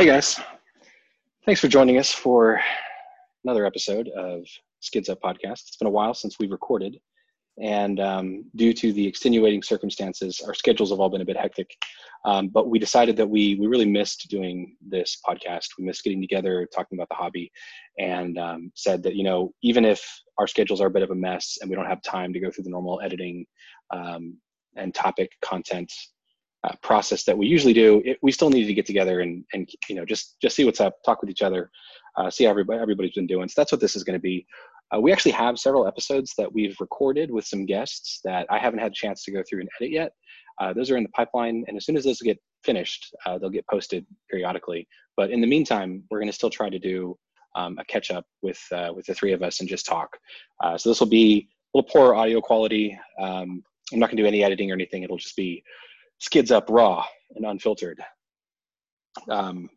Hey guys, thanks for joining us for another episode of Skids Up Podcast. It's been a while since we've recorded, and um, due to the extenuating circumstances, our schedules have all been a bit hectic. Um, but we decided that we we really missed doing this podcast. We missed getting together, talking about the hobby, and um, said that you know even if our schedules are a bit of a mess and we don't have time to go through the normal editing um, and topic content uh, process that we usually do, it, we still need to get together and and you know just just see what's up, talk with each other, uh, see how everybody everybody's been doing. So that's what this is going to be. Uh, we actually have several episodes that we've recorded with some guests that I haven't had a chance to go through and edit yet. Uh, those are in the pipeline, and as soon as those get finished, uh, they'll get posted periodically. But in the meantime, we're going to still try to do um, a catch up with uh, with the three of us and just talk. so this will be a little poorer audio quality. Um, I'm not going to do any editing or anything. It'll just be skids up raw and unfiltered. Um,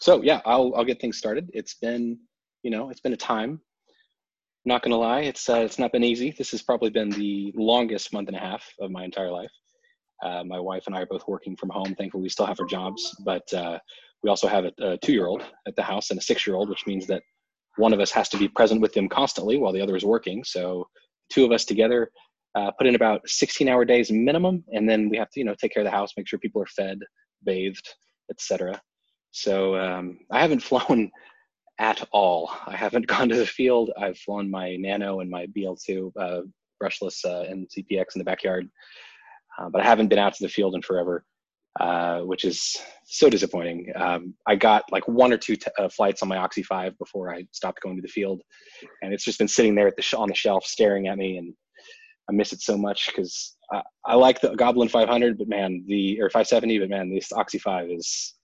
so yeah, I'll I'll get things started. It's been you know it's been a time. Not gonna lie, it's uh, it's not been easy. This has probably been the longest month and a half of my entire life. Uh, my wife and I are both working from home. Thankfully, we still have our jobs, but uh, we also have a, a two-year-old at the house and a six-year-old, which means that one of us has to be present with them constantly while the other is working. So, two of us together uh, put in about 16 hour days minimum and then we have to you know take care of the house make sure people are fed bathed etc so um, i haven't flown at all i haven't gone to the field i've flown my nano and my bl2 uh, brushless uh, and cpx in the backyard uh, but i haven't been out to the field in forever uh, which is so disappointing. Um, I got like one or two t- uh, flights on my Oxy 5 before I stopped going to the field, and it's just been sitting there at the sh- on the shelf staring at me. And I miss it so much because I, I, like the Goblin 500, but man, the or 570, but man, this Oxy 5 is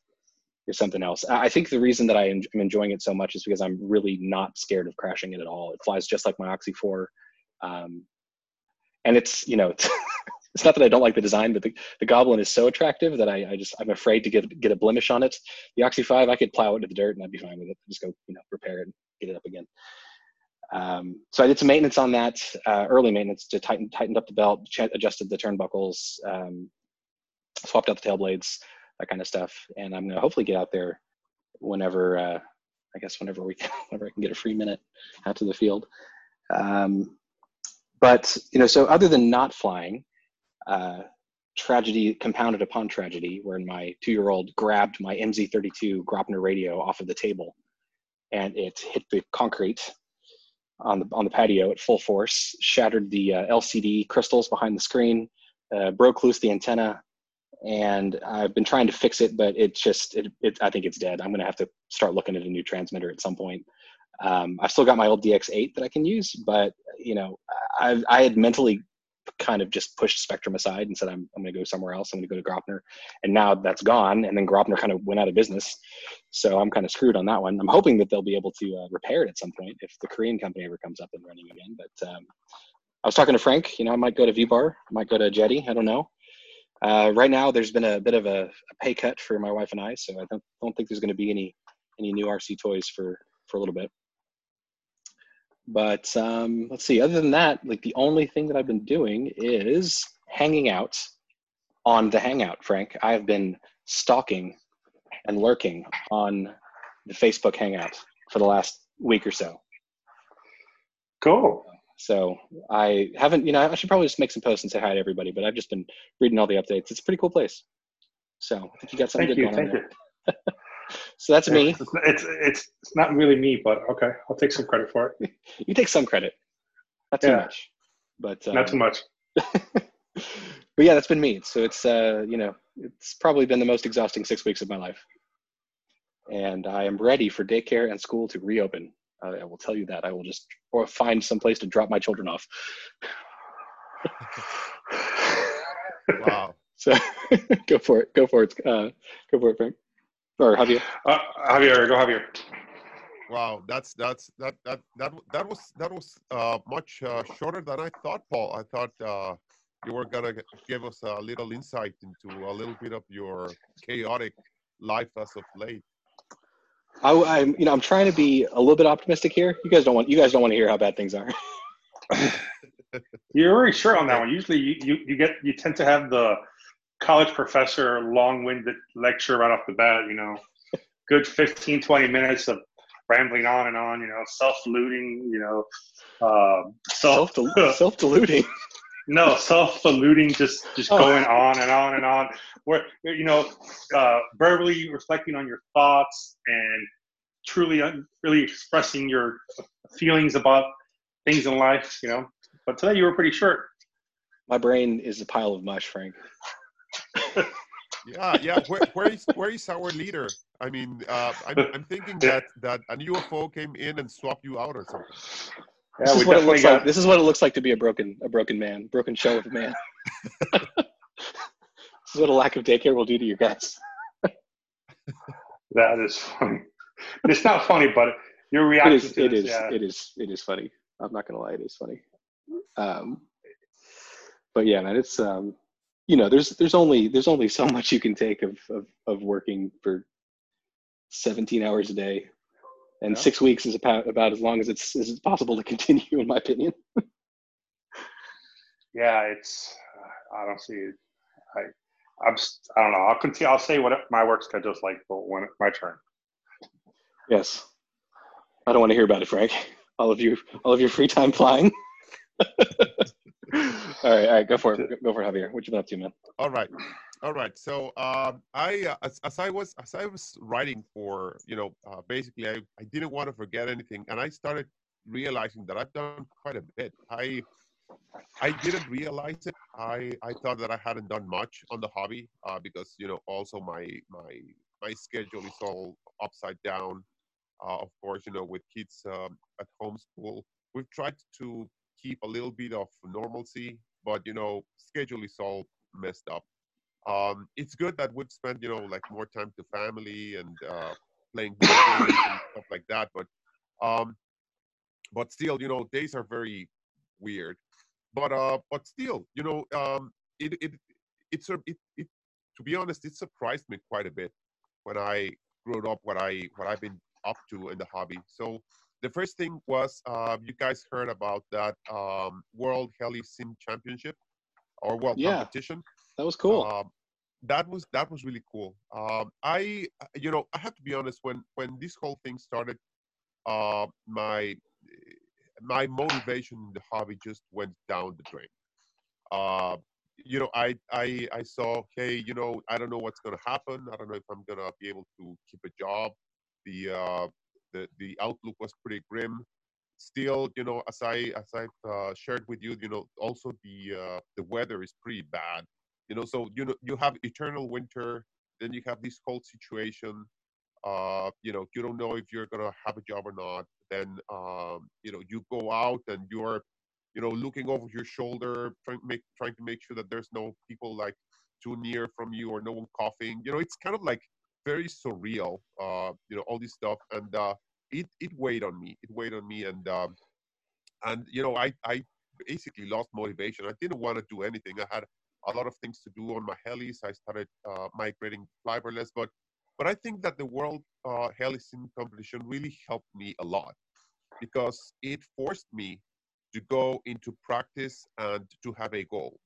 is something else. I think the reason that I am enjoying it so much is because I'm really not scared of crashing it at all. It flies just like my Oxy 4, um, and it's you know. It's, it's not that I don't like the design, but the, the Goblin is so attractive that I, I just I'm afraid to get get a blemish on it. The Oxy Five, I could plow it into the dirt and I'd be fine with it. Just go, you know, repair it and get it up again. Um, so I did some maintenance on that, uh, early maintenance to tighten, tightened up the belt, adjusted the turnbuckles, um, swapped out the tail blades, that kind of stuff. And I'm gonna hopefully get out there whenever, uh, I guess whenever we, can, whenever I can get a free minute out to the field. Um, but you know, so other than not flying, uh, tragedy compounded upon tragedy, wherein my two-year-old grabbed my MZ32 Graupner radio off of the table, and it hit the concrete on the on the patio at full force, shattered the uh, LCD crystals behind the screen, uh, broke loose the antenna, and I've been trying to fix it, but it just it, it I think it's dead. I'm gonna have to start looking at a new transmitter at some point. Um, I've still got my old DX8 that I can use, but you know I I had mentally kind of just pushed Spektrum aside and said, I'm, I'm going to go somewhere else. I'm going to go to Graupner. And now that's gone. And then Graupner kind of went out of business. So I'm kind of screwed on that one. I'm hoping that they'll be able to uh, repair it at some point if the Korean company ever comes up and running again. But um, I was talking to Frank, you know, I might go to V-Bar, I might go to Jeti. I don't know. Uh, right now, there's been a bit of a, a, pay cut for my wife and I. So I don't, don't think there's going to be any, any new RC toys for, for a little bit but um, let's see other than that like the only thing that i've been doing is hanging out on the hangout frank. I've been stalking and lurking on the facebook hangout for the last week or so. Cool. So i haven't you know i should probably just make some posts and say hi to everybody but i've just been reading all the updates. It's a pretty cool place. So i think you got something thank good you, going thank on there. So that's me. It's, it's, it's it's not really me, but okay, I'll take some credit for it. you take some credit. Not too yeah. much, but um, not too much. but yeah, that's been me. So it's uh, you know, it's probably been the most exhausting six weeks of my life, and I am ready for daycare and school to reopen. Uh, I will tell you that. I will just or find some place to drop my children off. wow. So go for it. Go for it. Uh, go for it, Frank or Javier? Uh, Javier, go Javier. Wow, that's that's that that that that was that was uh, much uh, shorter than I thought, Paul. I thought uh, you were gonna give us a little insight into a little bit of your chaotic life as of late. I, am you know, I'm trying to be a little bit optimistic here. You guys don't want, you guys don't want to hear how bad things are. You're already sure on that one. Usually, you, you you get you tend to have the college professor long-winded lecture right off the bat you know good 15, 20 minutes of rambling on and on, you know, self-deluding, you know, uh, self, self-deluding. no, self-deluding, just just oh. going on and on and on. Where you know, uh, verbally reflecting on your thoughts and truly, really expressing your feelings about things in life. You know, but today you were pretty short. My brain is a pile of mush, Frank. Yeah, yeah. Where, where is where is our leader? I mean, uh, I'm, I'm thinking that that a UFO came in and swapped you out or something. Yeah, this is what it looks got... like. This is what it looks like to be a broken a broken man, broken shell of a man. this is what a lack of daycare will do to your guts. that is funny. It's not funny, but your reaction it is, to it this, is, yeah. it is it is funny. I'm not gonna lie, it is funny. Um, but yeah, man, it's um, you know, there's there's only there's only so much you can take of of, of working for 17 hours a day, and yeah. six weeks is about about as long as it's as it's possible to continue, in my opinion. yeah, it's uh, I don't see it. I I'm I don't know. I'll continue. I'll say what my work schedule is like for when it's my turn. Yes, I don't want to hear about it, Frank. All of you, all of your free time flying. all right, all right, go for it. Go for it, Javier. What you been up to, man? All right, all right. So um, I, uh, as, as, I was, as I was writing for, you know, uh, basically, I, I didn't want to forget anything, and I started realizing that I've done quite a bit. I, I didn't realize it. I, I thought that I hadn't done much on the hobby uh, because, you know, also my, my, my schedule is all upside down. Uh, of course, you know, with kids um, at homeschool, we've tried to keep a little bit of normalcy, but you know, schedule is all messed up. Um, it's good that we've spent you know like more time to family and uh, playing games and stuff like that, but um, but still, you know, days are very weird. But uh, but still, you know, um, it it it's a it, it to be honest, it surprised me quite a bit when I grew up what I what I've been up to in the hobby. So the first thing was uh, you guys heard about that um, World Heli Sim Championship or World yeah, Competition. That was cool. Uh, that was that was really cool. Um, I you know I have to be honest when when this whole thing started, uh, my my motivation in the hobby just went down the drain. Uh, you know, I I I saw, hey, you know, I don't know what's gonna happen. I don't know if I'm gonna be able to keep a job. The uh, the the outlook was pretty grim. Still, you know, as I as I've uh, shared with you, you know, also the uh, the weather is pretty bad. You know, so you know you have eternal winter, then you have this cold situation. Uh, you know, you don't know if you're gonna have a job or not. Then um, you know you go out and you're you know looking over your shoulder, trying to make trying to make sure that there's no people like too near from you or no one coughing. You know, it's kind of like very surreal. Uh, you know, all this stuff, and uh, it it weighed on me. It weighed on me, and um, and you know, I I basically lost motivation. I didn't want to do anything. I had a lot of things to do on my helis. I started uh, migrating flybarless, but but I think that the World uh, Heli Sim competition really helped me a lot because it forced me to go into practice and to have a goal.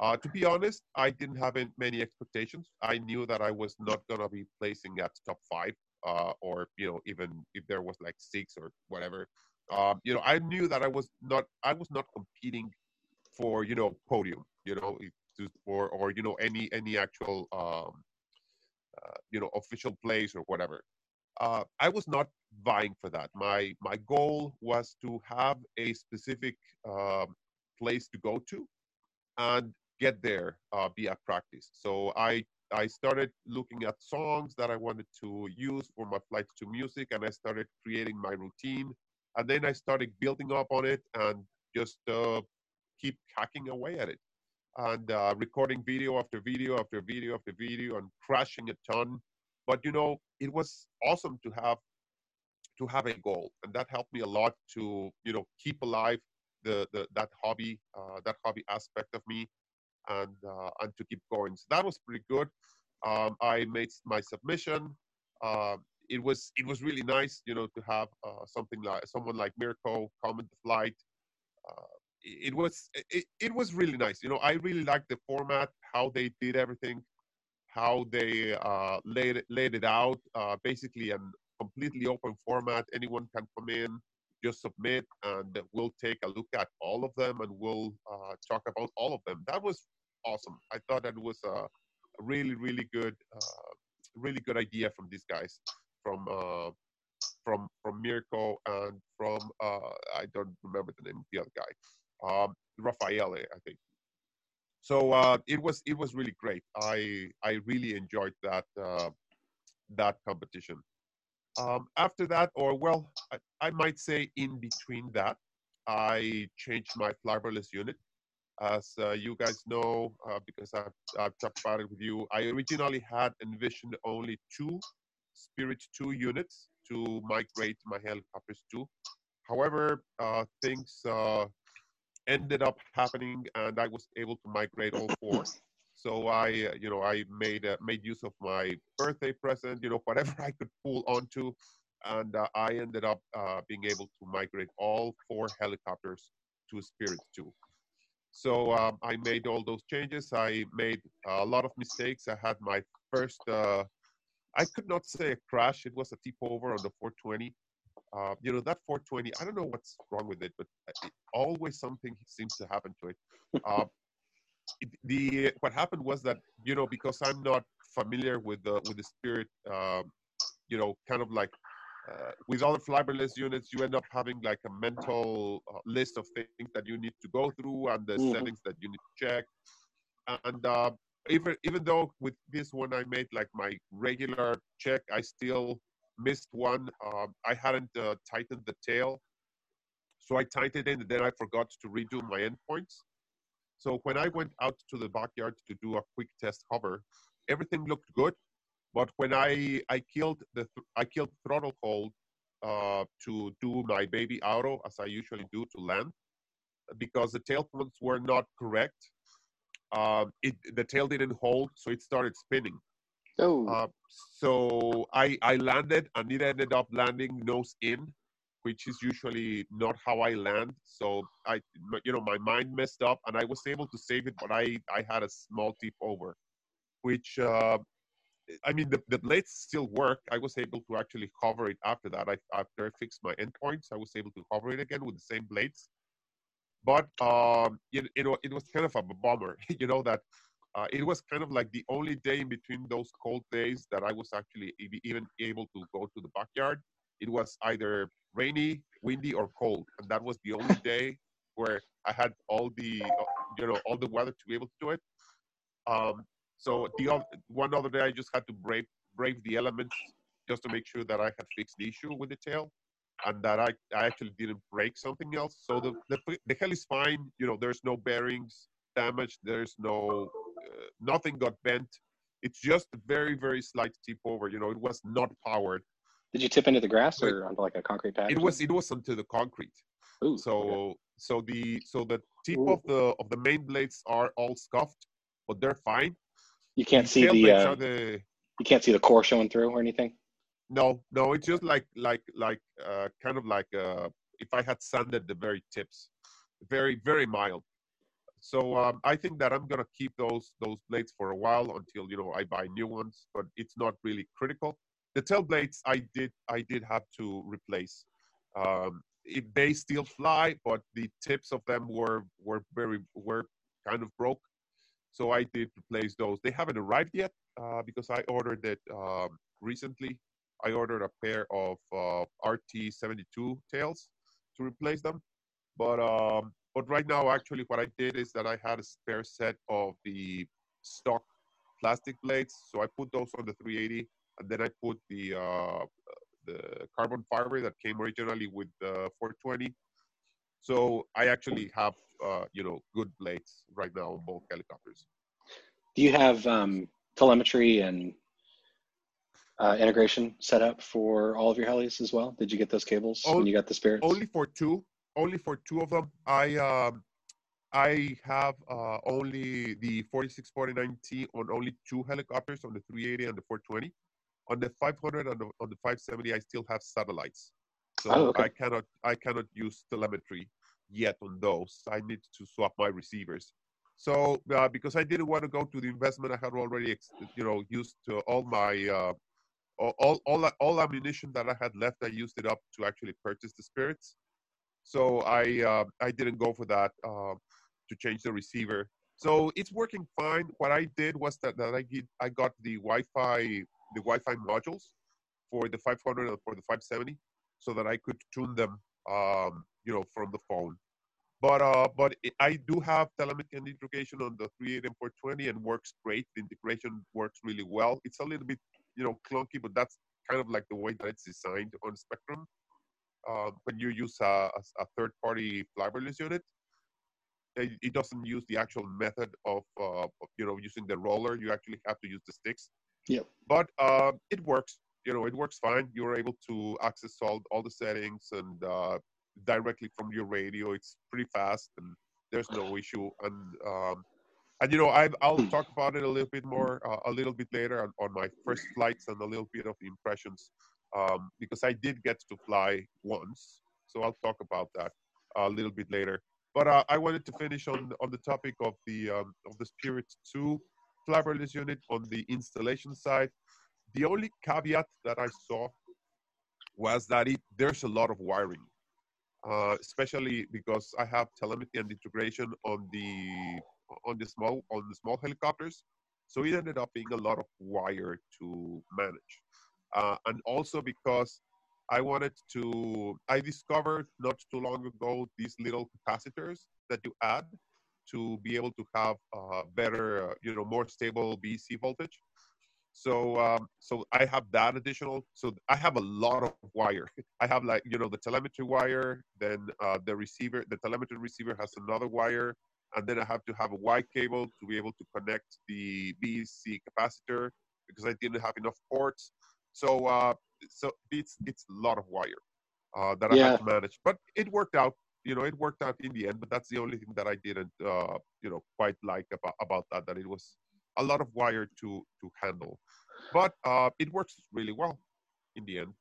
Uh, to be honest, I didn't have many expectations. I knew that I was not gonna be placing at top five, uh, or you know, even if there was like six or whatever. Um, you know, I knew that I was not, I was not competing for you know podium, you know, or or you know any any actual um, uh, you know official place or whatever. Uh, I was not vying for that. My my goal was to have a specific um, place to go to, and get there uh, via practice. So I I started looking at songs that I wanted to use for my flights to music, and I started creating my routine. And then I started building up on it and just uh, keep hacking away at it and uh, recording video after video after video after video and crashing a ton. But you know, it was awesome to have to have a goal, and that helped me a lot to you know keep alive the, the that hobby uh, that hobby aspect of me and uh, and to keep going. So that was pretty good. Um, I made my submission. Uh, it was it was really nice, you know, to have uh, something like someone like Mirko comment the flight. Uh, it was it, it was really nice. You know, I really liked the format, how they did everything. how they uh, laid it, laid it out. Uh, basically, a completely open format. Anyone can come in, just submit, and we'll take a look at all of them and we'll uh, talk about all of them. That was awesome. I thought that was a really, really good, uh, really good idea from these guys, from uh, from from Mirko and from uh, I don't remember the name of the other guy, um, Raffaele, I think so uh, it was it was really great. I I really enjoyed that uh, that competition. Um, after that, or well, I, I, might say in between that, I changed my flybarless unit. As uh, you guys know, uh, because I've, I've talked about it with you, I originally had envisioned only two Spirit 2 units to migrate my helicopters to. However, uh, things uh, ended up happening, and I was able to migrate all four. So I, you know, I made uh, made use of my birthday present, you know, whatever I could pull onto, and uh, I ended up uh, being able to migrate all four helicopters to Spirit 2. So um, I made all those changes. I made a lot of mistakes. I had my first, uh, I could not say a crash. It was a tip over on the 420. Uh, you know that 420. I don't know what's wrong with it, but it, always something seems to happen to it. Uh, it. The what happened was that you know because I'm not familiar with the with the spirit, um, you know, kind of like uh, with other flybarless units, you end up having like a mental uh, list of things that you need to go through and the mm-hmm. settings that you need to check. And uh, even even though with this one I made like my regular check, I still missed one. Um, I hadn't uh, tightened the tail. So I tightened it and then I forgot to redo my endpoints. So when I went out to the backyard to do a quick test hover, everything looked good. But when I, I killed the I killed throttle hold uh, to do my baby auto as I usually do to land, because the tail points were not correct. Uh, it, the tail didn't hold, so it started spinning. Oh. Uh, so I, I landed and it ended up landing nose in, which is usually not how I land. So I, you know, my mind messed up and I was able to save it, but I, I had a small tip over, which, uh, I mean, the, the blades still work. I was able to actually cover it after that. I, after I fixed my endpoints, I was able to cover it again with the same blades. But um, you, you know, it was kind of a bummer, you know, that uh, it was kind of like the only day in between those cold days that I was actually even able to go to the backyard. It was either rainy, windy, or cold, and that was the only day where I had all the uh, you know all the weather to be able to do it. Um, so the one other day I just had to brave brave the elements just to make sure that I had fixed the issue with the tail and that I, I actually didn't break something else. So the, the the hell is fine. You know, there's no bearings damage. There's no uh, nothing got bent. It's just a very, very slight tip over. You know, it was not powered. Did you tip into the grass or onto like a concrete pad? It was. It was onto the concrete. Ooh, so okay. so the so the tip Ooh. of the of the main blades are all scuffed, but they're fine. You can't see the, uh, the you can't see the core showing through or anything. No, no, it's just like like like uh, kind of like uh, if I had sanded the very tips, very very mild. So um, I think that I'm gonna keep those those blades for a while until you know I buy new ones, but it's not really critical. The tail blades I did I did have to replace. Um, if they still fly, but the tips of them were were very were kind of broke, so I did replace those. They haven't arrived yet uh, because I ordered it um, recently. I ordered a pair of uh, RT72 tails to replace them, but um, but right now, actually, what I did is that I had a spare set of the stock plastic blades. So I put those on the 380, and then I put the uh, the carbon fiber that came originally with the 420. So I actually have uh, you know good blades right now on both helicopters. Do you have um, telemetry and uh, integration set up for all of your helis as well? Did you get those cables only, when you got the spirits? Only for two only for two of them. I um, I have uh, only the 4649T on only two helicopters on the 380 and the 420. On the 500 and the, on the 570, I still have satellites, so oh, okay. I cannot I cannot use telemetry yet on those. I need to swap my receivers. So uh, because I didn't want to go to the investment, I had already, you know, used all my uh, all all all ammunition that I had left. I used it up to actually purchase the spirits. So I uh, I didn't go for that uh, to change the receiver. So it's working fine. What I did was that, that I get, I got the Wi-Fi the Wi-Fi modules for the 500 and for the 570, so that I could tune them, um, you know, from the phone. But uh, but I do have telemetry and integration on the 38 and 420, and works great. The integration works really well. It's a little bit you know clunky, but that's kind of like the way that it's designed on Spektrum. Uh, when you use a, a, third-party flybarless unit, it, it, doesn't use the actual method of, uh, of, you know using the roller. You actually have to use the sticks. Yep. But uh, it works. You know, it works fine. You're able to access all all the settings and uh, directly from your radio. It's pretty fast and there's no issue. And um, and you know, I, will talk about it a little bit more uh, a little bit later on, on, my first flights and a little bit of the impressions um, because I did get to fly once. So I'll talk about that a little bit later. But uh, I wanted to finish on on the topic of the um, of the Spirit Two flybarless unit on the installation side. The only caveat that I saw was that it, there's a lot of wiring uh, especially because I have telemetry and integration on the on the small on the small helicopters. So it ended up being a lot of wire to manage, uh, and also because I wanted to. I discovered not too long ago these little capacitors that you add to be able to have uh, better, you know, more stable BEC voltage. So um, so I have that additional. So I have a lot of wire. I have like you know the telemetry wire, then uh, the receiver, the telemetry receiver has another wire, and then I have to have a Y cable to be able to connect the BEC capacitor because I didn't have enough ports. So uh, so it's it's a lot of wire uh, that I yeah. had to manage, but it worked out. You know, it worked out in the end. But that's the only thing that I didn't uh, you know quite like about about that. That it was a lot of wire to to handle, but uh, it works really well in the end.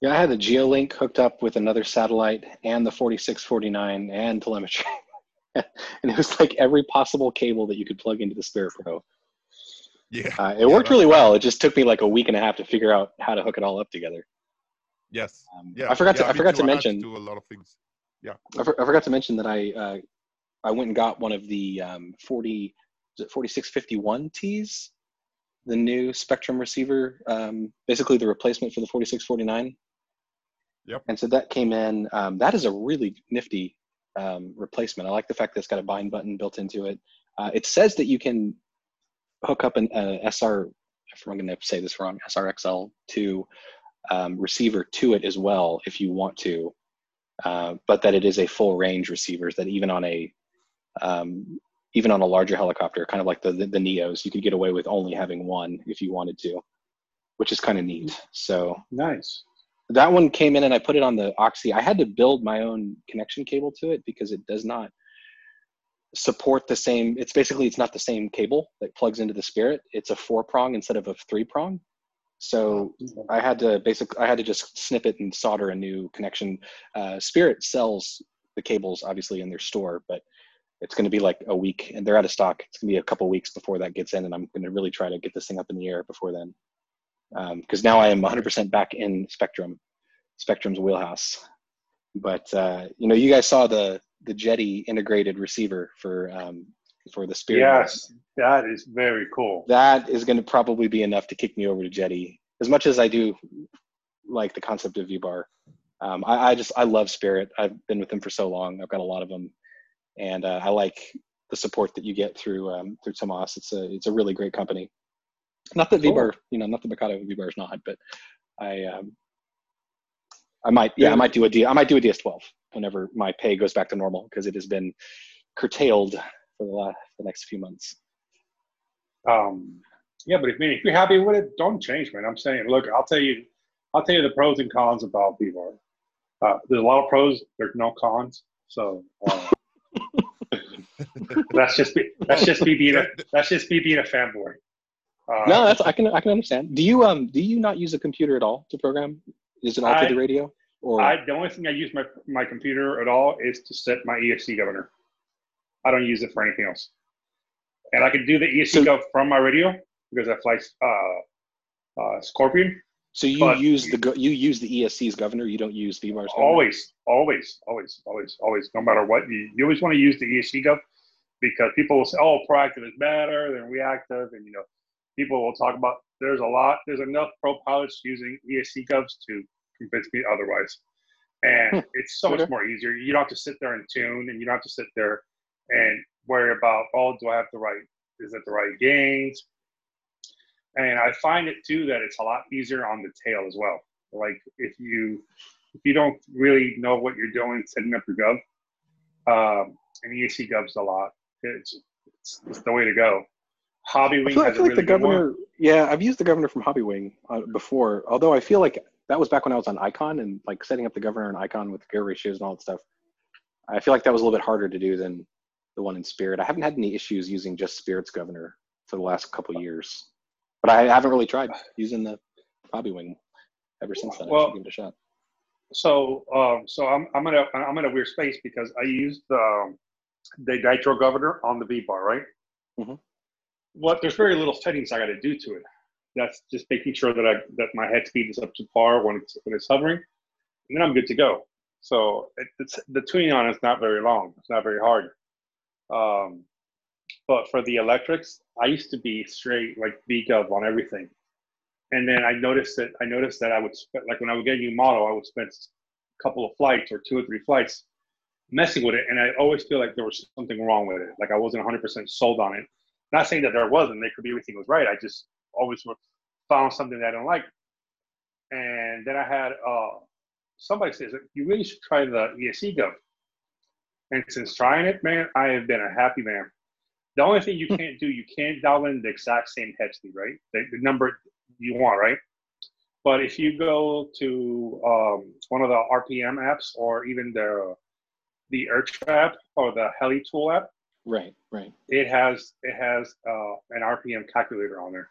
Yeah, I had the GeoLink hooked up with another satellite and the 4649 and telemetry. and it was like every possible cable that you could plug into the Spirit Pro. Yeah. Uh, it yeah, worked really well. It just took me like a week and a half to figure out how to hook it all up together. Yes. Um, yeah. I forgot yeah, to I forgot to mention to a lot of things. Yeah. I, for, I, forgot to mention that I uh, I went and got one of the um, 40 is it 4651 Ts, the new Spektrum receiver, um, basically the replacement for the 4649. Yep. And so that came in. Um, that is a really nifty um, replacement. I like the fact that it's got a bind button built into it. Uh, it says that you can hook up an uh, SR, if I'm going to say this wrong, SRXL2 um, receiver to it as well if you want to, uh, but that it is a full range receiver. That even on a um, even on a larger helicopter, kind of like the, the, the Neos, you could get away with only having one if you wanted to, which is kind of neat. So nice. That one came in and I put it on the Oxy. I had to build my own connection cable to it because it does not support the same. It's basically it's not the same cable that plugs into the Spirit. It's a four prong instead of a three prong. So I had to basically I had to just snip it and solder a new connection. Uh, Spirit sells the cables obviously in their store, but it's going to be like a week and they're out of stock. It's going to be a couple weeks before that gets in and i'm going to really try to get this thing up in the air before then. Because um, now i am 100% back in spektrum spektrum's wheelhouse. But uh, you know you guys saw the the jeti integrated receiver for um, for the spirit yes that is very cool. That is going to probably be enough to kick me over to jeti. As much as i do like the concept of v-bar um, I, I just i love spirit. I've been with them for so long. I've got a lot of them and uh, I like the support that you get through um, through Tomas. It's a it's a really great company. Not that cool. VBar, you know, not that Mikado VBar is not, but I um, I might yeah I might do a D I might do a DS12 whenever my pay goes back to normal because it has been curtailed for the last, the next few months. Um, yeah, but if, if you're happy with it, don't change, man. I'm saying, look, I'll tell you, I'll tell you the pros and cons about VBar. Uh, there's a lot of pros. There's no cons. So uh, that's just be, that's just me being a, that's just me being a fanboy. Uh, no, that's I can I can understand. Do you um do you not use a computer at all to program? Is it all through the radio? Or I, the only thing I use my my computer at all is to set my ESC governor. I don't use it for anything else. and I can do the ESC So- Gov from my radio because I fly uh, uh, Scorpion. So you But- use the you use the ESC's governor. You don't use VBAR's governor. Always, always, always, always, always. No matter what, you, you always want to use the ESC Gov because people will say, "Oh, proactive is better than reactive," and you know, people will talk about. There's a lot. There's enough pro pilots using ESC Govs to convince me otherwise, and Hmm. it's so Okay. much more easier. You don't have to sit there and tune, and you don't have to sit there and worry about, "Oh, do I have the right? Is it the right gains?" And I find it too that it's a lot easier on the tail as well. Like if you if you don't really know what you're doing setting up your gov, um, and ESC gov's a lot. It's, it's it's the way to go. Hobby I Wing feel, I has a feel like really the good one. governor. Yeah, I've used the governor from Hobby Wing uh, before. Although I feel like that was back when I was on Icon and like setting up the governor and Icon with gear ratios and all that stuff. I feel like that was a little bit harder to do than the one in Spirit. I haven't had any issues using just Spirit's governor for the last couple years, but I haven't really tried using the Hobby Wing ever since then. I Well- should give it a shot. So um, so I'm I'm in a I'm in a weird space because I used um, the Nitro Governor on the V bar, right? Mhm. What there's very little settings I got to do to it. That's just making sure that I that my head speed is up to par when it's when it's hovering, and then I'm good to go. So it, it's the tuning on it's not very long. It's not very hard. Um, but for the electrics, I used to be straight like V gov on everything and then I noticed that I noticed that I would spend like when I would get a new model, I would spend a couple of flights or two or three flights messing with it, and I always feel like there was something wrong with it. Like I wasn't 100% sold on it. Not saying that there wasn't. There could be everything was right. I just always found something that I don't like. And then I had uh, somebody says you really should try the ESC Gov. And since trying it, man, I have been a happy man. The only thing you can't do, you can't dial in the exact same speed, right? The, the number you want, right? But if you go to um, one of the RPM apps or even the the Urch app or the Heli Tool app, Right, right. it has it has uh, an RPM calculator on there,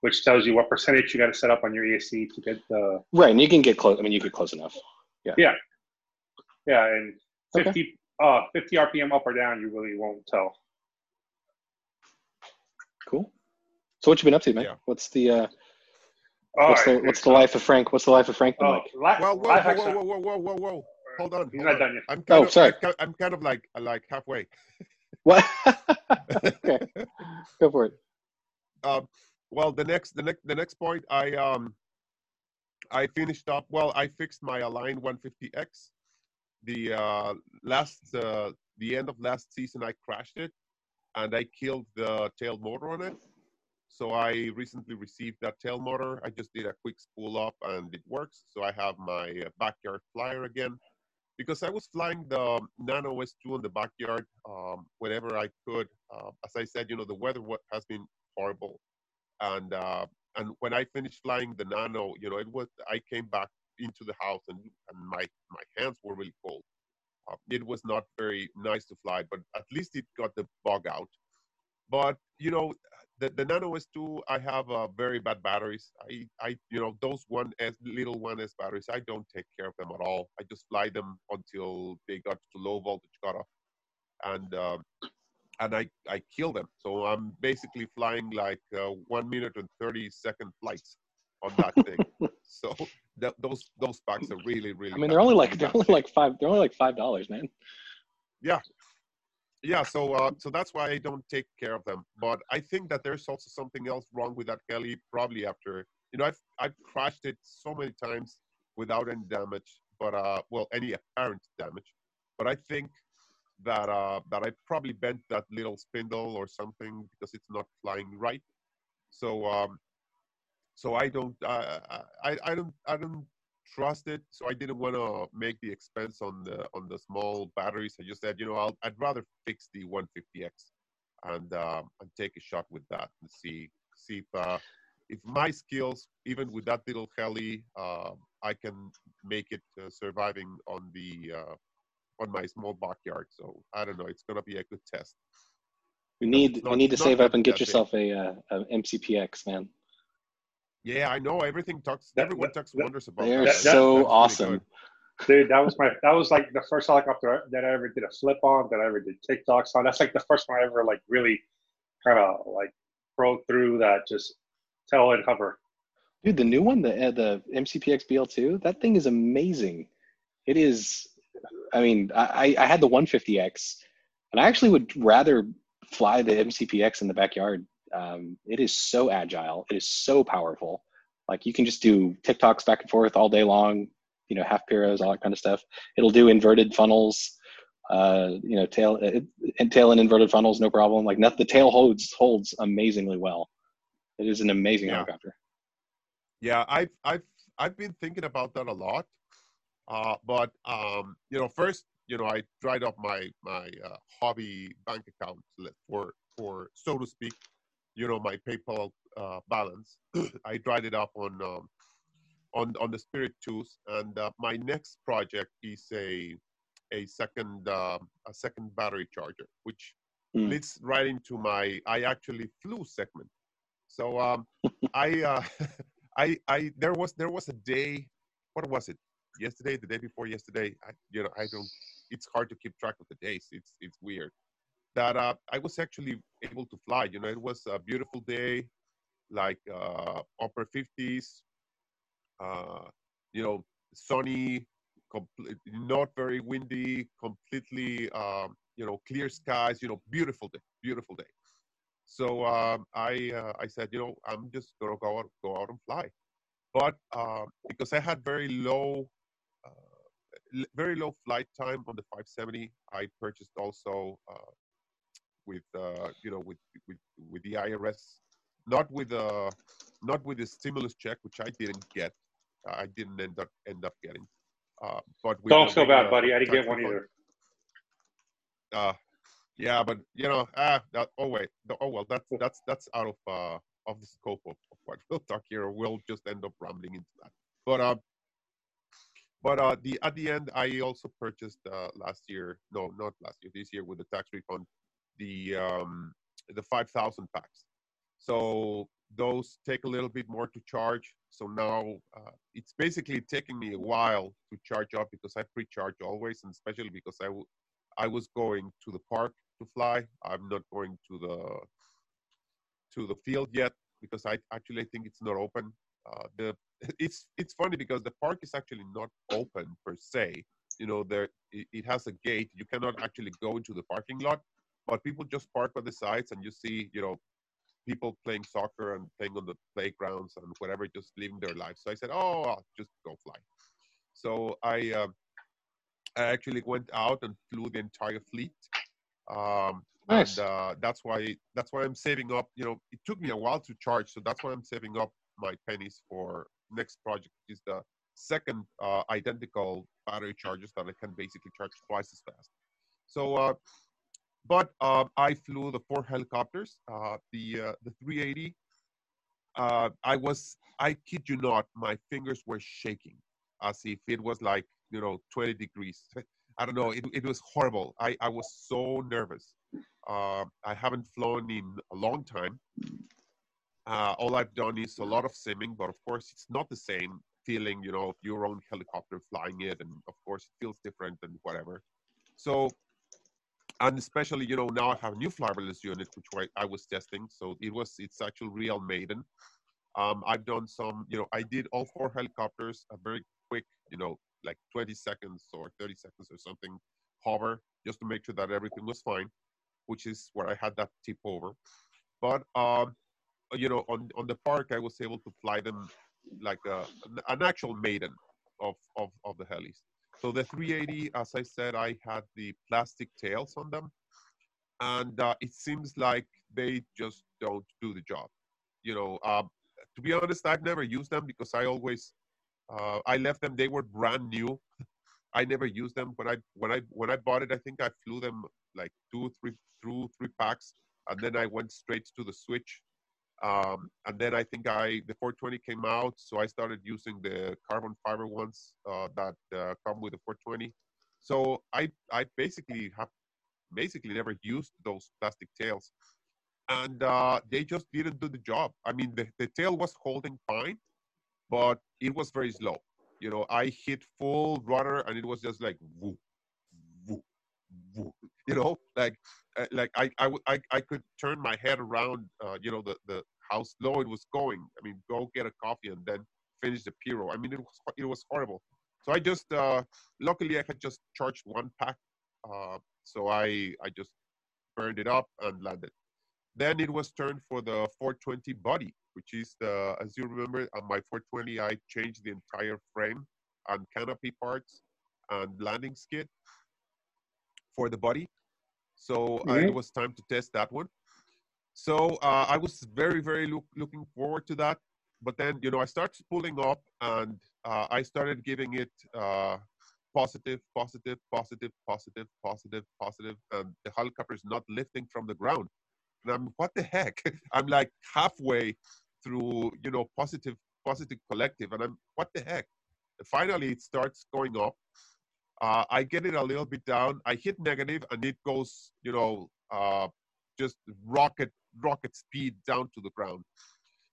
which tells you what percentage you got to set up on your ESC to get the Right, and you can get close. I mean, you get close enough. yeah, Yeah, yeah, and Okay. 50 uh 50 RPM up or down, you really won't tell. Cool. So what you been up to, man? Yeah. What's the uh, All what's right, the what's the life of Frank? What's the life of Frank been Oh, like? life, Well, whoa, life whoa, whoa, whoa, whoa, whoa, whoa, whoa. Hold on. He's hold not on. done yet. I'm kind Oh, of, sorry. I'm kind of like like halfway. What? okay, go for it. um, well, the next the next the next point, I um, I finished up. Well, I fixed my Align 150X. The uh, last uh, the end of last season, I crashed it, and I killed the tail motor on it. So I recently received that tail motor. I just did a quick spool up, and it works. So I have my uh, backyard flyer again. Because I was flying the Nano S2 in the backyard um, whenever I could. Uh, as I said, you know, the weather has been horrible and uh, and when I finished flying the Nano, you know, it was I came back into the house and, and my my hands were really cold. Uh, it was not very nice to fly, but at least it got the bug out. But you know, the the Nano S2, I have uh, very bad batteries. I I you know those one S little one S batteries, I don't take care of them at all. I just fly them until they got to low voltage cutoff, and um, and I, I kill them. So I'm basically flying like uh, one minute and 30 second flights on that thing. so th- those those packs are really really. I mean, they're only like they're only like five. They're only like five dollars, man. yeah. Yeah, so uh, so that's why I don't take care of them. But I think that there's also something else wrong with that heli. Probably after you know I've I've crashed it so many times without any damage, but uh well any apparent damage. But I think that uh that I probably bent that little spindle or something because it's not flying right. So um so I don't I I, I don't I don't trust it. So I didn't want to make the expense on the on the small batteries. I just said, you know, I'll, I'd rather fix the 150x and um, and take a shot with that and see see if uh, if my skills, even with that little heli, uh, I can make it uh, surviving on the uh, on my small backyard. So I don't know. It's gonna be a good test. We need it's we need to save up and get yourself a, uh, a MCPX, man. Yeah, I know. Everything talks. That- everyone that- talks that- wonders about They're that. that- so That's awesome. good. Dude, that was my that was like the first helicopter that I ever did a flip on, that I ever did tic-tocs on. That's like the first one I ever like really kind of like broke through that just tail and hover. Dude, the new one, the uh, the MCPX BL2, that thing is amazing. It is. I mean, I I had the 150X, and I actually would rather fly the MCPX in the backyard. Um, it is so agile. It is so powerful. Like you can just do tic-tocs back and forth all day long. You know, half piros, all that kind of stuff. It'll do inverted funnels. Uh, you know, tail and tail and inverted funnels, no problem. Like nothing, the tail holds holds amazingly well. It is an amazing Yeah. helicopter. Yeah, I've I've I've been thinking about that a lot. Uh, but um, you know, first, you know, I dried up my my uh, hobby bank account for for so to speak, you know, my PayPal uh, balance. I dried it up on um, on on the Spirit Twos, and uh, my next project is a a second um a second battery charger, which Hmm. leads right into my I actually flew segment. So um, I uh, I I there was there was a day. What was it? Yesterday, the day before yesterday. I, you know, I don't. It's hard to keep track of the days. It's it's weird. That uh, I was actually able to fly. You know, it was a beautiful day, like uh, upper fifties. Uh, you know, sunny, compl- not very windy, completely um, you know clear skies. You know, beautiful day, beautiful day. So um, I uh, I said, you know, I'm just gonna go out go out and fly. But uh, because I had very low uh, very low flight time on the 570, I purchased also uh, with uh, you know with with with the IRS, not with uh not with the stimulus check, which I didn't get. I didn't end up end up getting. Uh, but with Don't feel bad, buddy. I didn't get one either. Uh, yeah, but you know, ah, that, oh wait, oh well, that's that's that's out of uh of the scope of, of what we'll talk here. We'll just end up rambling into that. But uh, but uh, the at the end, I also purchased uh last year, no, not last year, this year with the tax refund, the um the five thousand packs. So those take a little bit more to charge. So now uh, it's basically taking me a while to charge up because I pre-charge always, and especially because I w- I was going to the park to fly. I'm not going to the to the field yet because I actually think it's not open. Uh, the it's it's funny because the park is actually not open per se. You know, there it, it has a gate. You cannot actually go into the parking lot, but people just park on the sides, and you see, you know, people playing soccer and playing on the playgrounds and whatever, just living their lives. So I said, oh, I'll just go fly. So I uh, I actually went out and flew the entire fleet. Um, Nice. and uh, that's why that's why I'm saving up. You know, it took me a while to charge, so that's why I'm saving up my pennies for next project. Is the second uh, identical battery chargers that I can basically charge twice as fast. So, uh, but uh, I flew the four helicopters. Uh, the uh, the 380. Uh, I was I kid you not, my fingers were shaking as if it was like you know 20 degrees. I don't know. It, it was horrible. I, I was so nervous. Uh, I haven't flown in a long time. Uh, all I've done is a lot of simming, but of course it's not the same feeling, you know, your own helicopter flying it, and of course it feels different and whatever. So, and especially, you know, now I have a new flybarless unit which I, I was testing. So it was it's actual real maiden. Um, I've done some, you know, I did all four helicopters a very quick, you know, like 20 seconds or 30 seconds or something hover just to make sure that everything was fine, which is where I had that tip over. But um, you know, on on the park, I was able to fly them like a, an actual maiden of, of of the helis. So the 380, as I said, I had the plastic tails on them, and uh, it seems like they just don't do the job. You know, um, to be honest, I've never used them because I always uh, I left them. They were brand new. I never used them when I when I when I bought it. I think I flew them like two, three, through three packs, and then I went straight to the switch. Um, and then I think I the 420 came out, so I started using the carbon fiber ones uh, that uh, come with the 420. So I I basically have basically never used those plastic tails, and uh, they just didn't do the job. I mean, the, the tail was holding fine, but it was very slow. You know, I hit full rudder and it was just like woo, woo, woo. you know, like uh, like I, I, I, I could turn my head around, uh, you know, the, the how slow it was going. I mean, go get a coffee and then finish the Piro. I mean, it was it was horrible. So I just, uh, luckily, I had just charged one pack, uh, so I I just burned it up and landed. Then it was turned for the 420 body, which is the, as you remember, on my 420, I changed the entire frame and canopy parts and landing skid for the body. So uh, it was time to test that one. So uh, I was very, very look, looking forward to that. But then, you know, I started pulling up and uh, I started giving it uh, positive, positive, positive, positive, positive, positive, and the helicopter is not lifting from the ground. And I'm, what the heck? I'm like halfway through, you know, positive, positive collective, and I'm, what the heck? And Finally, it starts going up. Uh, I get it a little bit down. I hit negative, and it goes, you know, uh, just rocket, rocket speed down to the ground.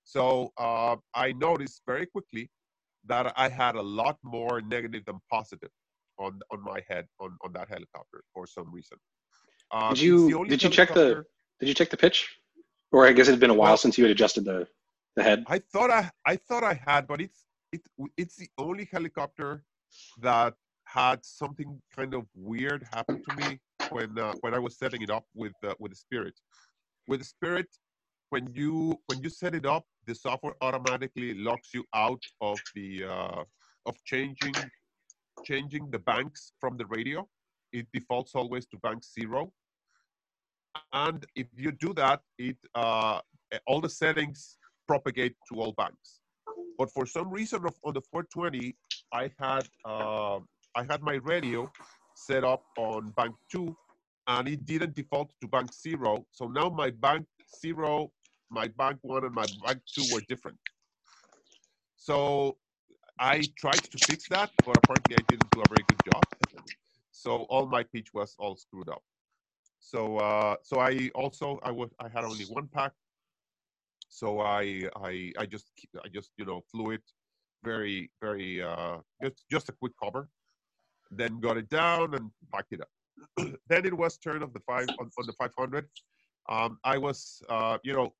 So uh, I noticed very quickly that I had a lot more negative than positive on on my head on on that helicopter for some reason. Uh, did you did you check the did you check the pitch? Or I guess it had been a while well, since you had adjusted the the head. I thought I I thought I had, but it's it it's the only helicopter that had something kind of weird happen to me when uh, when I was setting it up with uh, with the Spirit. With Spirit, when you when you set it up, the software automatically locks you out of the uh, of changing changing the banks from the radio. It defaults always to bank zero. And if you do that, it uh, all the settings propagate to all banks. But for some reason on the 420, I had uh, I had my radio set up on bank two, and it didn't default to bank zero. So now my bank zero, my bank one, and my bank two were different. So I tried to fix that, but apparently I didn't do a very good job. So all my pitch was all screwed up. So uh, so I also I was I had only one pack. So I I I just I just you know flew it very very uh, just just a quick cover, then got it down and packed it up. then it was turn of the five on, on the 500. Um, I was uh, you know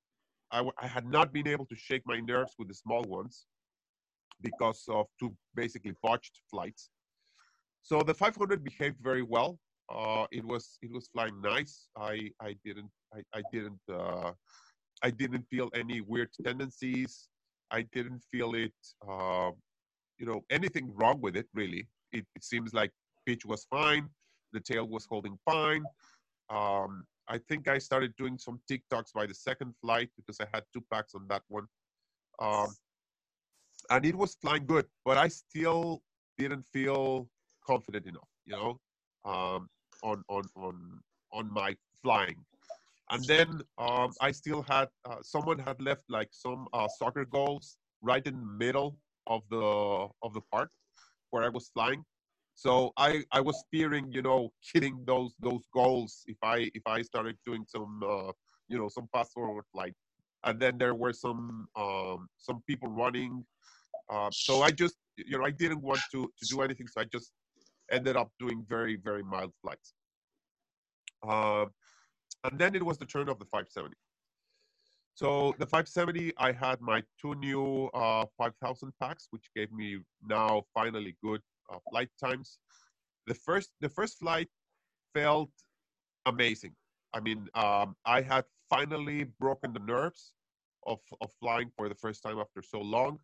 I, I had not been able to shake my nerves with the small ones because of two basically botched flights. So the 500 behaved very well. Uh, it was it was flying nice. I I didn't I, I didn't uh, I didn't feel any weird tendencies. I didn't feel it uh, you know anything wrong with it really. It, it seems like pitch was fine. The tail was holding fine. Um, I think I started doing some tic-tocs by the second flight because I had two packs on that one. Um, and it was flying good, but I still didn't feel confident enough, you know, um, on on on on my flying. And then um, I still had uh, someone had left like some uh, soccer goals right in the middle of the of the park where I was flying. So I I was fearing, you know, hitting those those goals if I if I started doing some uh, you know some fast forward flight. And then there were some um, some people running uh, so I just, you know, I didn't want to, to do anything. So I just ended up doing very, very mild flights. Uh, and then it was the turn of the 570. So the 570, I had my two new uh, 5,000 packs, which gave me now finally good uh, flight times. The first, the first flight felt amazing. I mean, um, I had finally broken the nerves of, of flying for the first time after so long.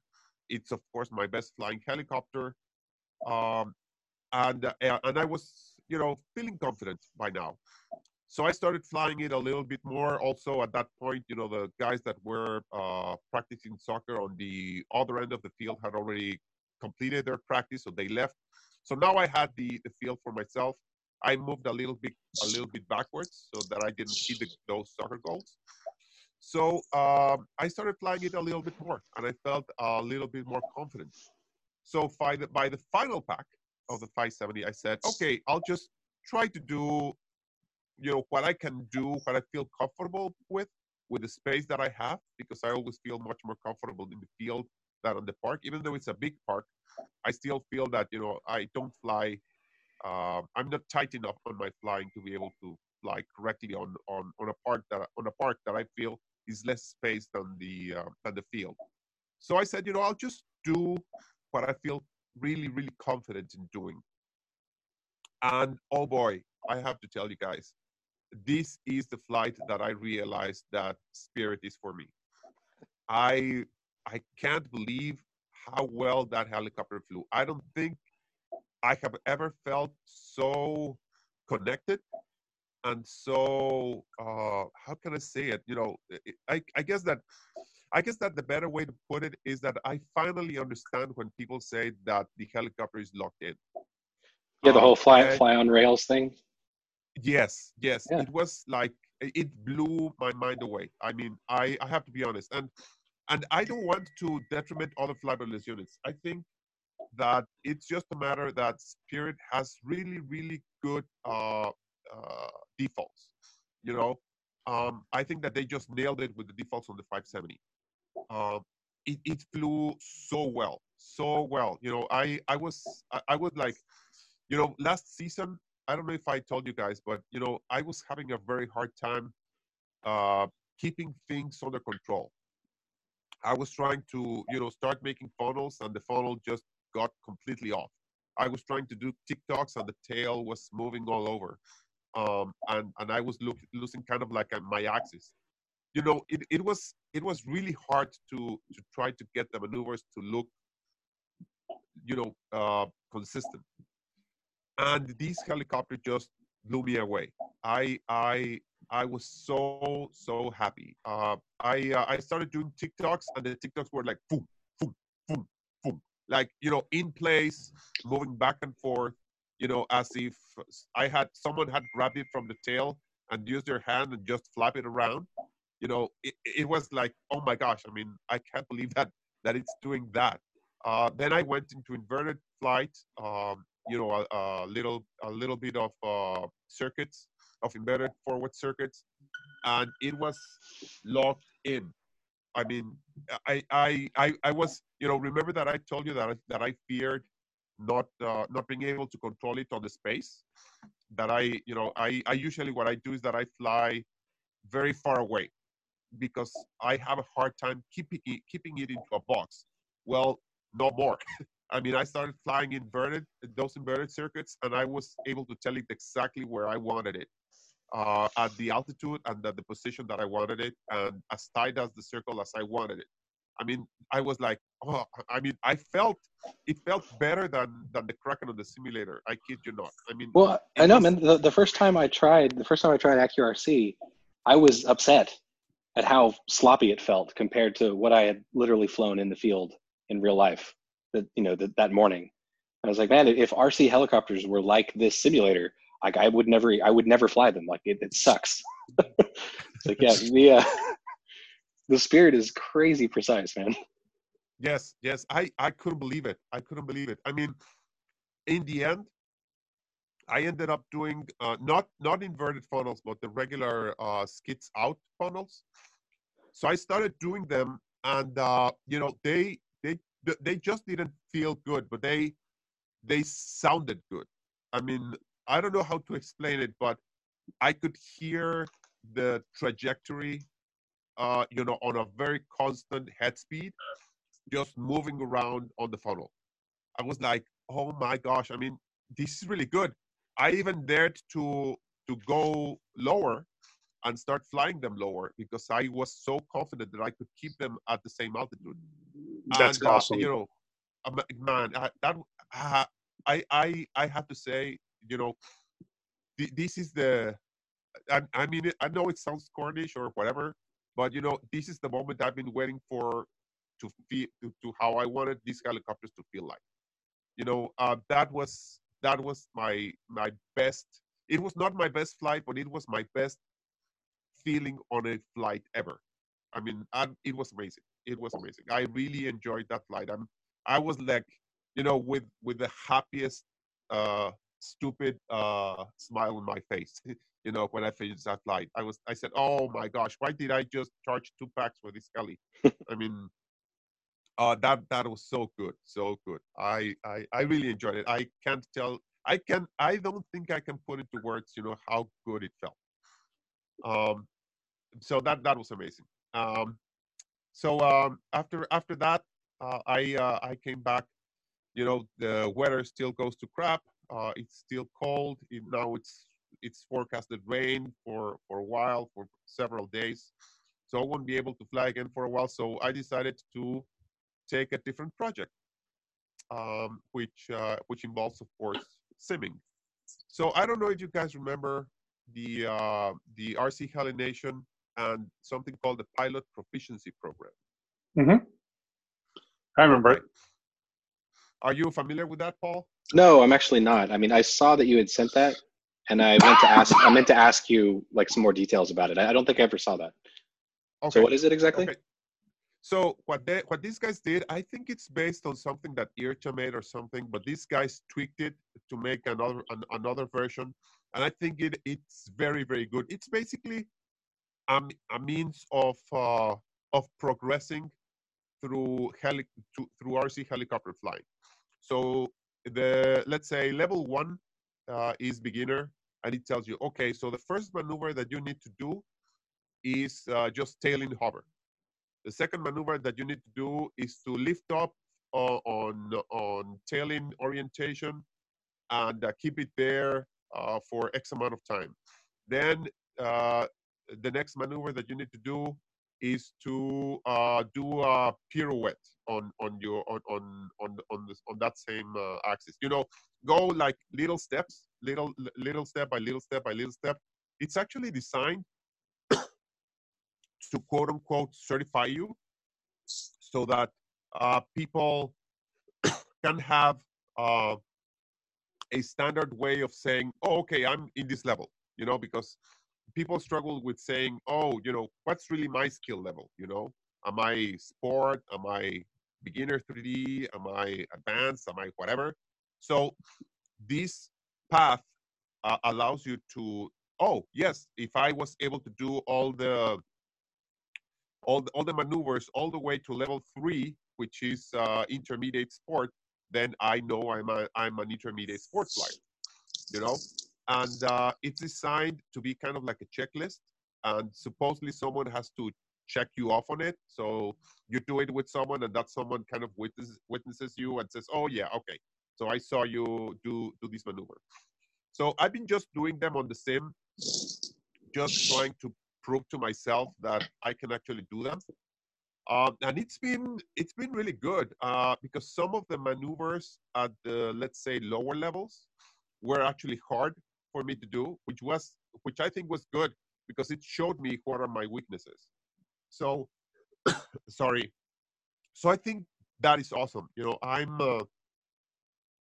It's of course my best flying helicopter, um, and uh, and I was you know feeling confident by now. So I started flying it a little bit more. Also at that point, you know, the guys that were uh, practicing soccer on the other end of the field had already completed their practice, so they left. So now I had the the field for myself. I moved a little bit a little bit backwards so that I didn't see the, those soccer goals. So um, I started playing it a little bit more, and I felt a little bit more confident. So by the, by the final pack of the 570, I said, okay, I'll just try to do, you know, what I can do, what I feel comfortable with, with the space that I have, because I always feel much more comfortable in the field than on the park. Even though it's a big park, I still feel that, you know, I don't fly Uh, I'm not tight enough on my flying to be able to fly correctly on on on a park that on a park that I feel is less space than the uh, than the field. So I said, you know, I'll just do what I feel really really confident in doing. And oh boy, I have to tell you guys, this is the flight that I realized that Spirit is for me. I I can't believe how well that helicopter flew. I don't think I have ever felt so connected and so uh, how can I say it? You know, I, I guess that I guess that the better way to put it is that I finally understand when people say that the helicopter is locked in. Yeah, the whole fly fly on rails thing. Yes, yes. Yeah. It was like it blew my mind away. I mean, I, I have to be honest. And and I don't want to detriment other flybarless units. I think that it's just a matter that Spirit has really, really good uh, uh, defaults. You know, um, I think that they just nailed it with the defaults on the 570. Uh, it, it flew so well, so well. You know, I I was I, I was like, you know, last season I don't know if I told you guys, but you know, I was having a very hard time uh, keeping things under control. I was trying to, you know, start making funnels, and the funnel just got completely off. I was trying to do tic-tocs, and the tail was moving all over, um, and and I was look, losing kind of like my axis. You know, it, it was it was really hard to to try to get the maneuvers to look, you know, uh, consistent and this helicopter just blew me away. I I I was so so happy. Uh, I uh, I started doing tic-tocs, and the tic-tocs were like boom, boom, boom, boom, like you know, in place, moving back and forth. You know, as if I had someone had grabbed it from the tail and used their hand and just flap it around. You know, it, it was like, oh my gosh! I mean, I can't believe that that it's doing that. Uh, then I went into inverted flight. Um, you know a, a little a little bit of uh, circuits of embedded forward circuits and it was locked in. I mean i i i, I was you know remember that i told you that I, that i feared not uh, not being able to control it on the space? That i you know i i usually what i do is that i fly very far away because i have a hard time keeping it, keeping it into a box. Well no more. I mean, I started flying inverted, those inverted circuits, and I was able to tell it exactly where I wanted it, uh, at the altitude and at the position that I wanted it, and as tight as the circle as I wanted it. I mean, I was like, oh, I mean, I felt it felt better than than the Kraken on the simulator. I kid you not. I mean, well, I know, was, man. The, the first time I tried, the first time I tried AccuRC, I was upset at how sloppy it felt compared to what I had literally flown in the field in real life that you know that that morning. I was like, man, if RC helicopters were like this simulator, like I would never, I would never fly them. Like it, it sucks. it's like yeah, the uh, the spirit is crazy precise, man. Yes, yes, I I couldn't believe it. I couldn't believe it. I mean, in the end, I ended up doing uh, not not inverted funnels, but the regular uh, skids out funnels. So I started doing them, and uh, you know they they they just didn't feel good, but they they sounded good. I mean, I don't know how to explain it, but I could hear the trajectory, uh, you know, on a very constant head speed, just moving around on the funnel. I was like, oh my gosh! I mean, this is really good. I even dared to to go lower and start flying them lower because I was so confident that I could keep them at the same altitude. That's and, uh, awesome. Uh, you know, man, that uh, I I I have to say, you know, th- this is the. I, I mean, I know it sounds cornish or whatever, but you know, this is the moment I've been waiting for to feel to, to how I wanted these helicopters to feel like. You know, uh, that was that was my my best. It was not my best flight, but it was my best feeling on a flight ever. I mean, I, it was amazing. It was amazing. I really enjoyed that flight. I'm, I was like, you know, with with the happiest, uh, stupid uh, smile on my face. you know, when I finished that flight, I was, I said, oh my gosh, why did I just charge two packs for this heli? I mean, uh, that that was so good, so good. I, I I really enjoyed it. I can't tell. I can I don't think I can put into words, you know, how good it felt. Um, so that that was amazing. Um, so um, after after that, uh, I uh, I came back. You know, the weather still goes to crap. Uh, it's still cold. It, now it's it's forecasted rain for for a while for several days. So I won't be able to fly again for a while. So I decided to take a different project, um, which uh, which involves, of course, simming. So I don't know if you guys remember the uh, the RC Heli Nation and something called the Pilot Proficiency Program. Mm-hmm. I remember it. Are you familiar with that, Paul? No, I'm actually not. I mean, I saw that you had sent that, and I meant to ask. I meant to ask you like some more details about it. I don't think I ever saw that. Okay. So what is it exactly? Okay. So what they what these guys did, I think it's based on something that IRCHA made or something, but these guys tweaked it to make another an, another version, and I think it it's very very good. It's basically a, a means of uh, of progressing through heli to, through RC helicopter flying. So the let's say level one uh, is beginner, and it tells you okay. So the first maneuver that you need to do is uh, just tailing hover. The second maneuver that you need to do is to lift up uh, on on tailing orientation and uh, keep it there uh, for X amount of time. Then uh, the next maneuver that you need to do is to uh, do a pirouette on on your on on on on, this, on that same uh, axis. You know, go like little steps, little little step by little step by little step. It's actually designed to quote unquote certify you so that uh, people can have uh, a standard way of saying, oh, okay, I'm in this level, you know, because people struggle with saying, oh, you know, what's really my skill level, you know? Am I sport? Am I beginner 3D? Am I advanced? Am I whatever? So this path uh, allows you to, oh, yes, if I was able to do all the all the, all the maneuvers all the way to level three, which is uh, intermediate sport, then I know I'm a, I'm an intermediate sports flyer, you know. And uh, it's designed to be kind of like a checklist, and supposedly someone has to check you off on it. So you do it with someone, and that someone kind of witnesses witnesses you and says, "Oh yeah, okay." So I saw you do do this maneuver. So I've been just doing them on the sim, just trying to prove to myself that I can actually do them. Uh, and it's been it's been really good uh, because some of the maneuvers at the let's say lower levels were actually hard for me to do, which was which I think was good because it showed me what are my weaknesses. So sorry. So I think that is awesome. You know, I'm uh,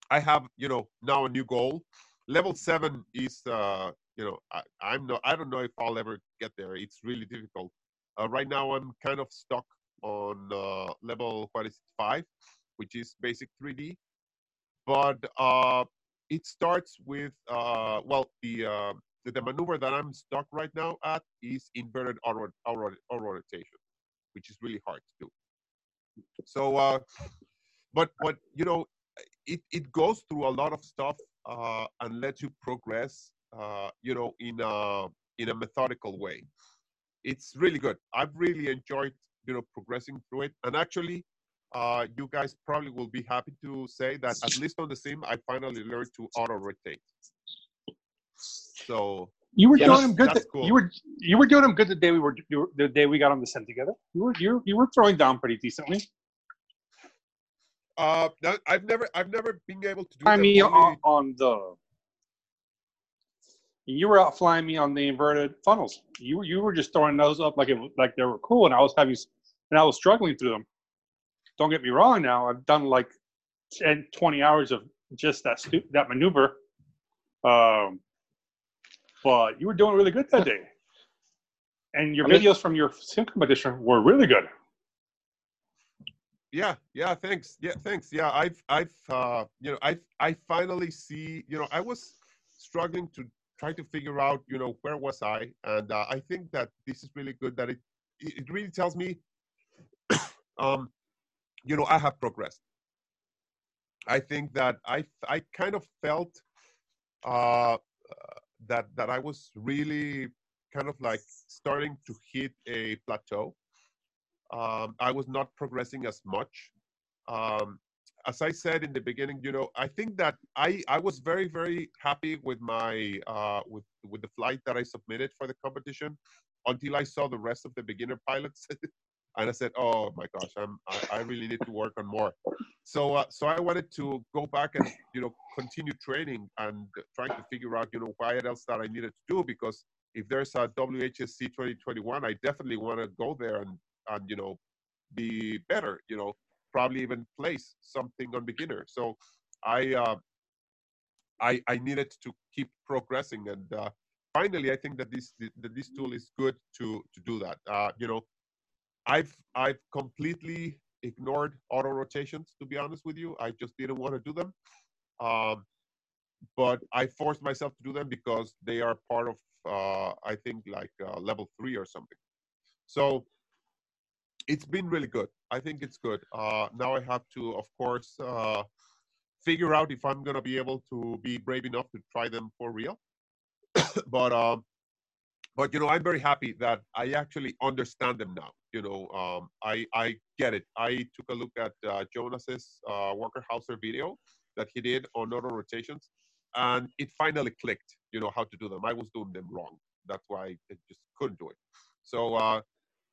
I have you know now a new goal. Level seven is uh, you know, I, I'm not, I don't know if I'll ever get there. It's really difficult. Uh, right now, I'm kind of stuck on uh, level, what is it, five, which is basic 3D. But uh, it starts with, uh, well, the, uh, the, the maneuver that I'm stuck right now at is inverted auto, auto, rotation, which is really hard to do. So, uh, but, but, you know, it, it goes through a lot of stuff uh, and lets you progress uh, you know, in a in a methodical way. It's really good. I've really enjoyed, you know, progressing through it. And actually, uh, you guys probably will be happy to say that at least on the sim, I finally learned to auto rotate. So you were doing them good. The, cool. You were you were doing them good the day we were, were, the day we got on the sim together. You were you you were throwing down pretty decently. Uh, I've never I've never been able to do. I mean, on, on the you were out flying me on the inverted funnels. You you were just throwing those up like it like they were cool, and I was having and I was struggling through them. Don't get me wrong. Now I've done like 10, 20 hours of just that stu- that maneuver. Um, but you were doing really good that day, and your I mean, videos from your sim competition were really good. Yeah, yeah, thanks. Yeah, thanks. Yeah, I've I've uh, you know I I finally see you know I was struggling to try to figure out, you know, where was I? And uh, I think that this is really good that it, it really tells me, um, you know, I have progressed. I think that I, I kind of felt uh, that that I was really kind of like starting to hit a plateau. Um, I was not progressing as much. Um, as I said in the beginning, you know, I think that I I was very very happy with my uh, with with the flight that I submitted for the competition until I saw the rest of the beginner pilots, and I said, oh my gosh, I'm I, I really need to work on more. So uh, so I wanted to go back and you know continue training and trying to figure out you know what else that I needed to do because if there's a WHSC 2021, I definitely want to go there and and you know be better. You know probably even place something on beginner. So I uh, I, I needed to keep progressing, and uh, finally, I think that this that this tool is good to to do that. Uh, you know, I've I've completely ignored auto rotations. To be honest with you, I just didn't want to do them. Um, but I forced myself to do them because they are part of uh, I think like uh, level three or something. So it's been really good. I think it's good. Uh, now I have to, of course, uh, figure out if I'm to be able to be brave enough to try them for real. but um, but you know, I'm very happy that I actually understand them now. You know, um, I I get it. I took a look at uh, Jonas's uh, Walker Hauser video that he did on auto rotations, and it finally clicked. You know how to do them. I was doing them wrong. That's why I just couldn't do it. So uh,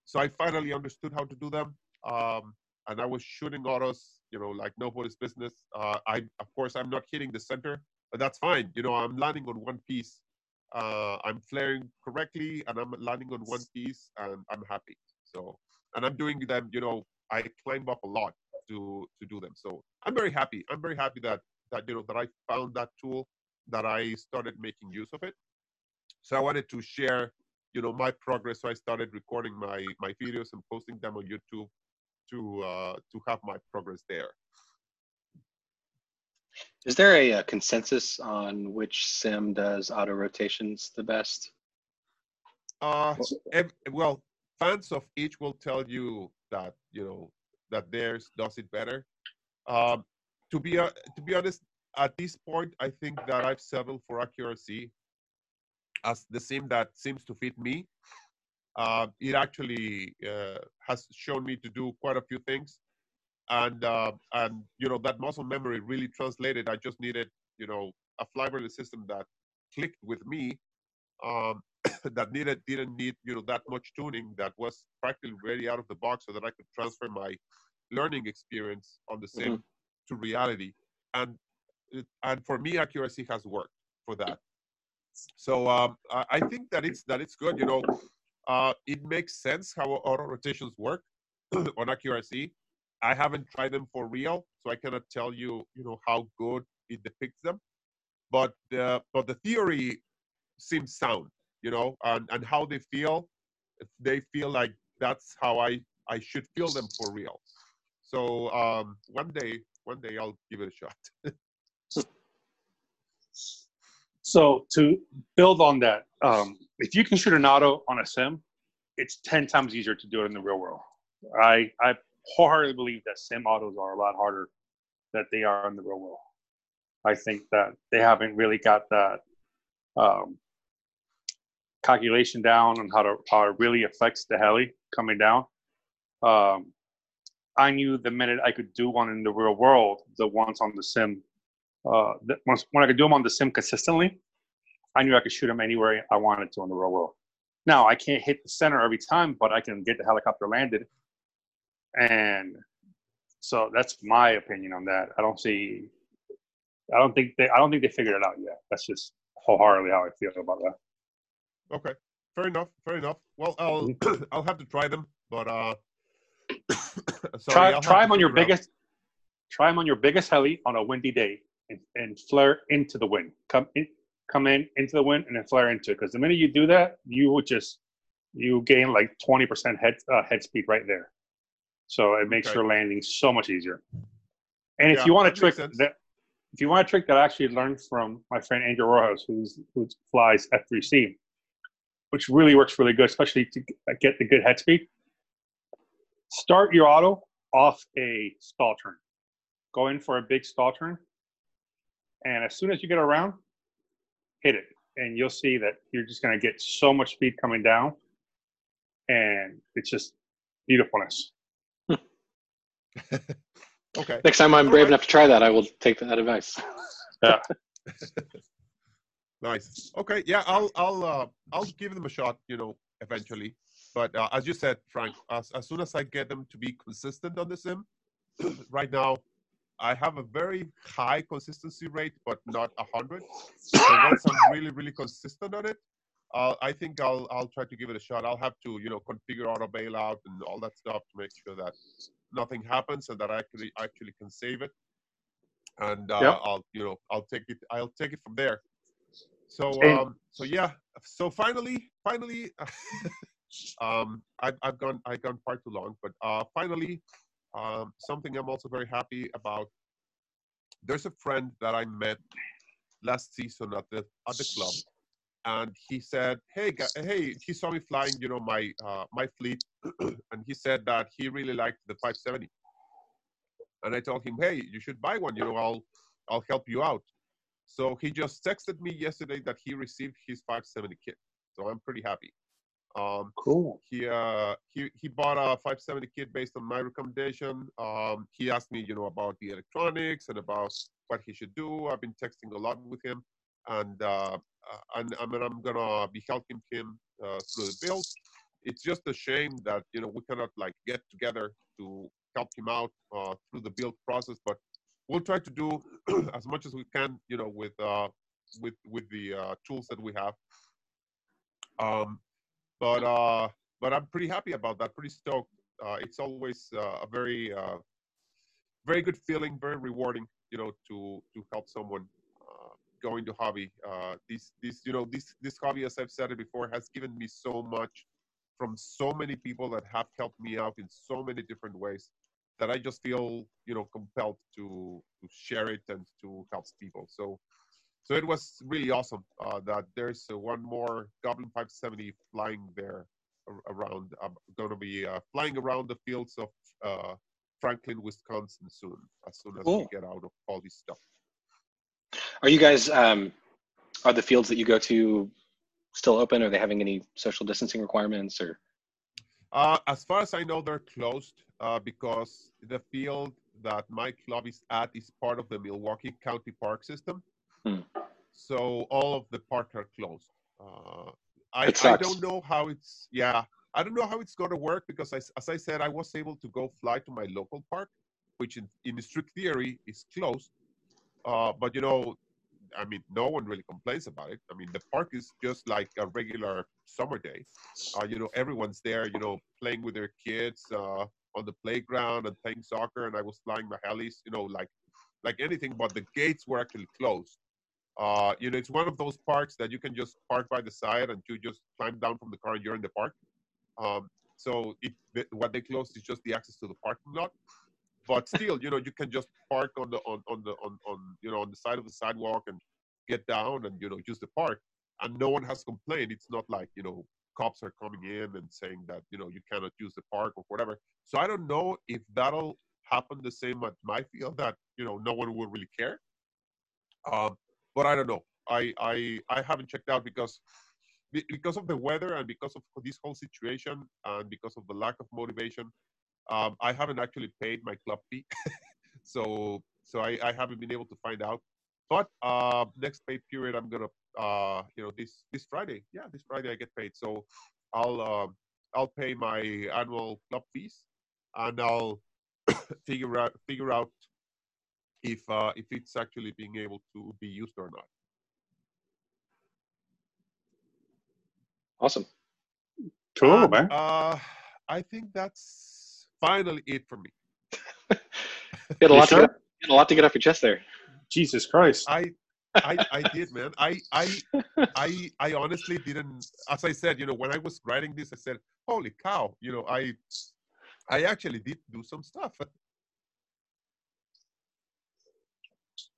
so I finally understood how to do them. Um, and I was shooting autos, you know, like nobody's business. Uh, I, of course, I'm not hitting the center, but that's fine. You know, I'm landing on one piece. Uh, I'm flaring correctly, and I'm landing on one piece, and I'm happy. So, and I'm doing them. You know, I climb up a lot to to do them. So I'm very happy. I'm very happy that that you know that I found that tool, that I started making use of it. So I wanted to share you know my progress so i started recording my my videos and posting them on youtube to uh to have my progress there is there a, a consensus on which sim does auto rotations the best uh well fans of each will tell you that you know that theirs does it better um to be uh, to be honest at this point i think that i've settled for AccuRC as the sim that seems to fit me. Uh, it actually uh, has shown me to do quite a few things, and uh, and you know that muscle memory really translated. I just needed you know a flybarless system that clicked with me, um, that needed didn't need you know that much tuning, that was practically ready out of the box, so that I could transfer my learning experience on the sim mm-hmm. to reality. And and for me, AccuRC has worked for that. So um, I think that it's that it's good. You know, uh, it makes sense how auto rotations work on AccuRC. I haven't tried them for real, so I cannot tell you, you know, how good it depicts them. But uh, but the theory seems sound, you know, and, and how they feel, they feel like that's how I I should feel them for real. So um, one day, one day I'll give it a shot. So to build on that, um, if you can shoot an auto on a sim, it's ten times easier to do it in the real world. I I wholeheartedly believe that sim autos are a lot harder than they are in the real world. I think that they haven't really got that um, calculation down on how to how it really affects the heli coming down. Um, I knew the minute I could do one in the real world, the ones on the sim uh, once, when I could do them on the sim consistently, I knew I could shoot them anywhere I wanted to in the real world. Now I can't hit the center every time, but I can get the helicopter landed. And so that's my opinion on that. I don't see. I don't think they. I don't think they figured it out yet. That's just wholeheartedly how I feel about that. Okay, fair enough. Fair enough. Well, I'll mm-hmm. I'll have to try them, but uh, sorry, try try them on your biggest. Out. Try them on your biggest heli on a windy day and, and flare into the wind. Come in, come in into the wind and then flare into it. Because the minute you do that, you will just you gain like twenty percent head uh, head speed right there. So it makes okay. your landing so much easier. And if you want a trick that if you want a trick that I actually learned from my friend Andrew Rojas, who's who flies F3C, which really works really good, especially to uh, get the good head speed. Start your auto off a stall turn. Go in for a big stall turn and as soon as you get around, hit it, and you'll see that you're just going to get so much speed coming down, and it's just beautifulness. okay. Next time I'm brave right. enough to try that, I will take that advice. Nice. Okay. Yeah, I'll I'll uh, I'll give them a shot. You know, eventually. But uh, as you said, Frank, as as soon as I get them to be consistent on the sim, right now, I have a very high consistency rate, but not a hundred. So once I'm really really consistent on it, uh, I think I'll I'll try to give it a shot. I'll have to you know configure auto bailout and all that stuff to make sure that nothing happens and that I actually actually can save it. And uh, Yep. I'll you know I'll take it I'll take it from there. So um so yeah. So finally finally um I've, I've gone I've gone far too long but uh finally um something I'm also very happy about there's a friend that I met last season at the at the club and he said hey hey he saw me flying you know my uh my fleet and he said that he really liked the 570 and I told him hey you should buy one you know I'll I'll help you out so he just texted me yesterday that he received his 570 kit. So I'm pretty happy. Um, Cool. he uh, he he bought a 570 kit based on my recommendation. Um, he asked me, you know, about the electronics and about what he should do. I've been texting a lot with him, and uh, uh, and I mean, I'm gonna be helping him uh, through the build. It's just a shame that you know we cannot like get together to help him out uh, through the build process, but we'll try to do as much as we can, you know, with uh, with with the uh, tools that we have. Um, but uh, but I'm pretty happy about that. Pretty stoked. Uh, it's always uh, a very uh, very good feeling, very rewarding, you know, to to help someone uh, go into hobby. Uh, this this you know this this hobby, as I've said it before, has given me so much from so many people that have helped me out in so many different ways that I just feel you know compelled to to share it and to help people. So so it was really awesome uh, that there's uh, one more Goblin 570 flying there around. I'm going to be uh, flying around the fields of uh, Franklin, Wisconsin soon, as soon as we get out of all this stuff. Are you guys um, are the fields that you go to still open? Are they having any social distancing requirements or? Uh, as far as I know, they're closed uh, because the field that my club is at is part of the Milwaukee County Park system. Hmm. So all of the parks are closed. Uh, I, I don't know how it's, yeah, I don't know how it's going to work because, I, as I said, I was able to go fly to my local park, which in, in strict theory is closed. Uh, but, you know, I mean, no one really complains about it. I mean, the park is just like a regular summer day uh, you know everyone's there you know playing with their kids uh, on the playground and playing soccer and i was flying my helis you know like like anything but the gates were actually closed. Uh, you know it's one of those parks that you can just park by the side and you just climb down from the car and you're in the park. Um, so it, what they closed is just the access to the parking lot. But still you know you can just park on the on, on the on, on you know on the side of the sidewalk and get down and you know use the park. And no one has complained. It's not like you know cops are coming in and saying that you know you cannot use the park or whatever. So i don't know if that'll happen the same at my field that you know no one will really care. Um, but i don't know. I i i haven't checked out because because of the weather and because of this whole situation and because of the lack of motivation um, i haven't actually paid my club fee. So so I, I haven't been able to find out. But uh, next pay period i'm gonna uh, you know this this friday yeah this friday i get paid so i'll uh, i'll pay my annual club fees and i'll figure out figure out if uh, if it's actually being able to be used or not Awesome. Cool, And, man. uh, i think that's finally it for me You had a You lot to sure? get, you had a lot to get off your chest there. Jesus Christ. I I I did, man. I I I I honestly didn't. As I said, you know, when I was writing this, I said, "Holy cow!" You know, I I actually did do some stuff.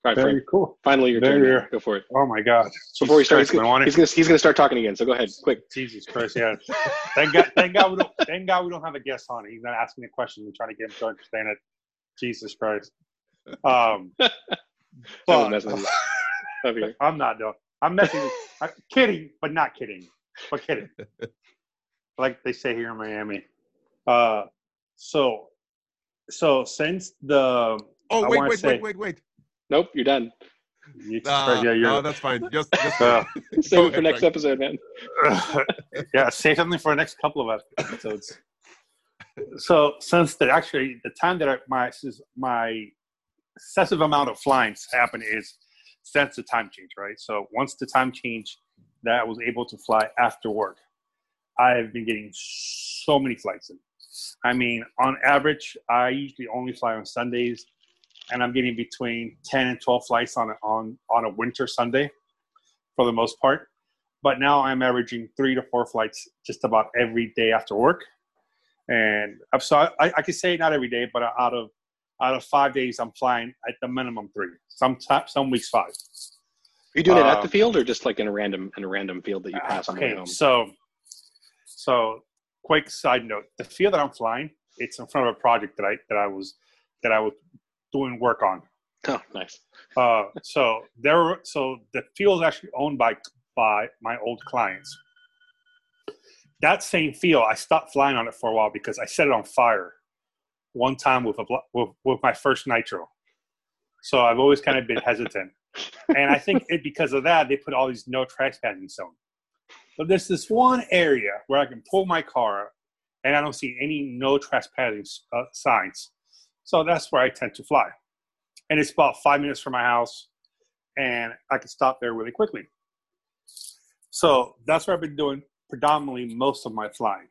Right, Very Frank. cool. Finally, your turn. Very- man. Go for it. Oh my God. Before he Jesus starts, he's Christ, gonna, he's gonna he's gonna start talking again. So go ahead, quick. Jesus Christ, yeah. thank God, thank God we don't, thank God we don't have a guest on. He's not asking a question and trying to get him to understand it. Jesus Christ. Um, I was but messing with you. Over here. I'm not though. I'm messing. with- I'm kidding, but not kidding. But kidding. like they say here in Miami. Uh, so, so since the Oh I wait, wait, say- wait, wait, wait. Nope, you're done. you Uh, yeah, you're, no, that's fine. Just, just Uh, Save it for ahead, next Frank. episode, man. yeah, save something for the next couple of episodes. so since the actually the time that I, my my excessive amount of flyings happen is since the time change, right? So once the time change that I was able to fly after work, I've been getting so many flights in. I mean, on average, I usually only fly on Sundays, and I'm getting between ten and twelve flights on a, on on a winter Sunday, for the most part but now I'm averaging three to four flights just about every day after work. And I'm so I, I could say not every day, but out of out of five days, I'm flying at the minimum three. Some ti- some weeks five. Are you doing it at Um, the field or just like in a random in a random field that you pass on the way okay, home? so so quick side note: the field that I'm flying, it's in front of a project that I that I was that I was doing work on. Oh, nice. Uh, so there, so the field is actually owned by by my old clients. That same field, I stopped flying on it for a while because I set it on fire one time with a with, with my first nitro. So I've always kind of been hesitant, and I think it because of that they put all these no trespassing zones. But there's this one area where I can pull my car, and I don't see any no trespassing uh, signs. So that's where I tend to fly and it's about five minutes from my house, and I can stop there really quickly. So that's where I've been doing predominantly most of my flying.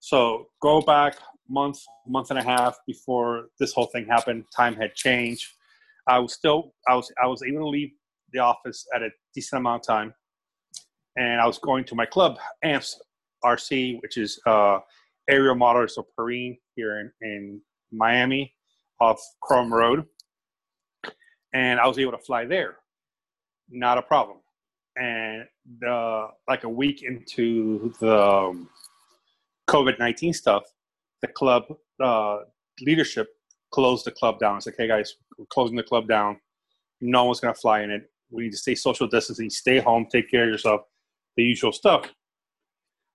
So go back month, month and a half before this whole thing happened. Time had changed. I was still, I was, I was able to leave the office at a decent amount of time, and I was going to my club, AMPS RC, which is uh, aerial motors of Perrine here in, in Miami, off Krome Road and I was able to fly there. Not a problem. And the, like a week into the um, COVID 19 stuff, the club uh, leadership closed the club down. It's like, hey guys, we're closing the club down. No one's going to fly in it. We need to stay social distancing, stay home, take care of yourself, the usual stuff.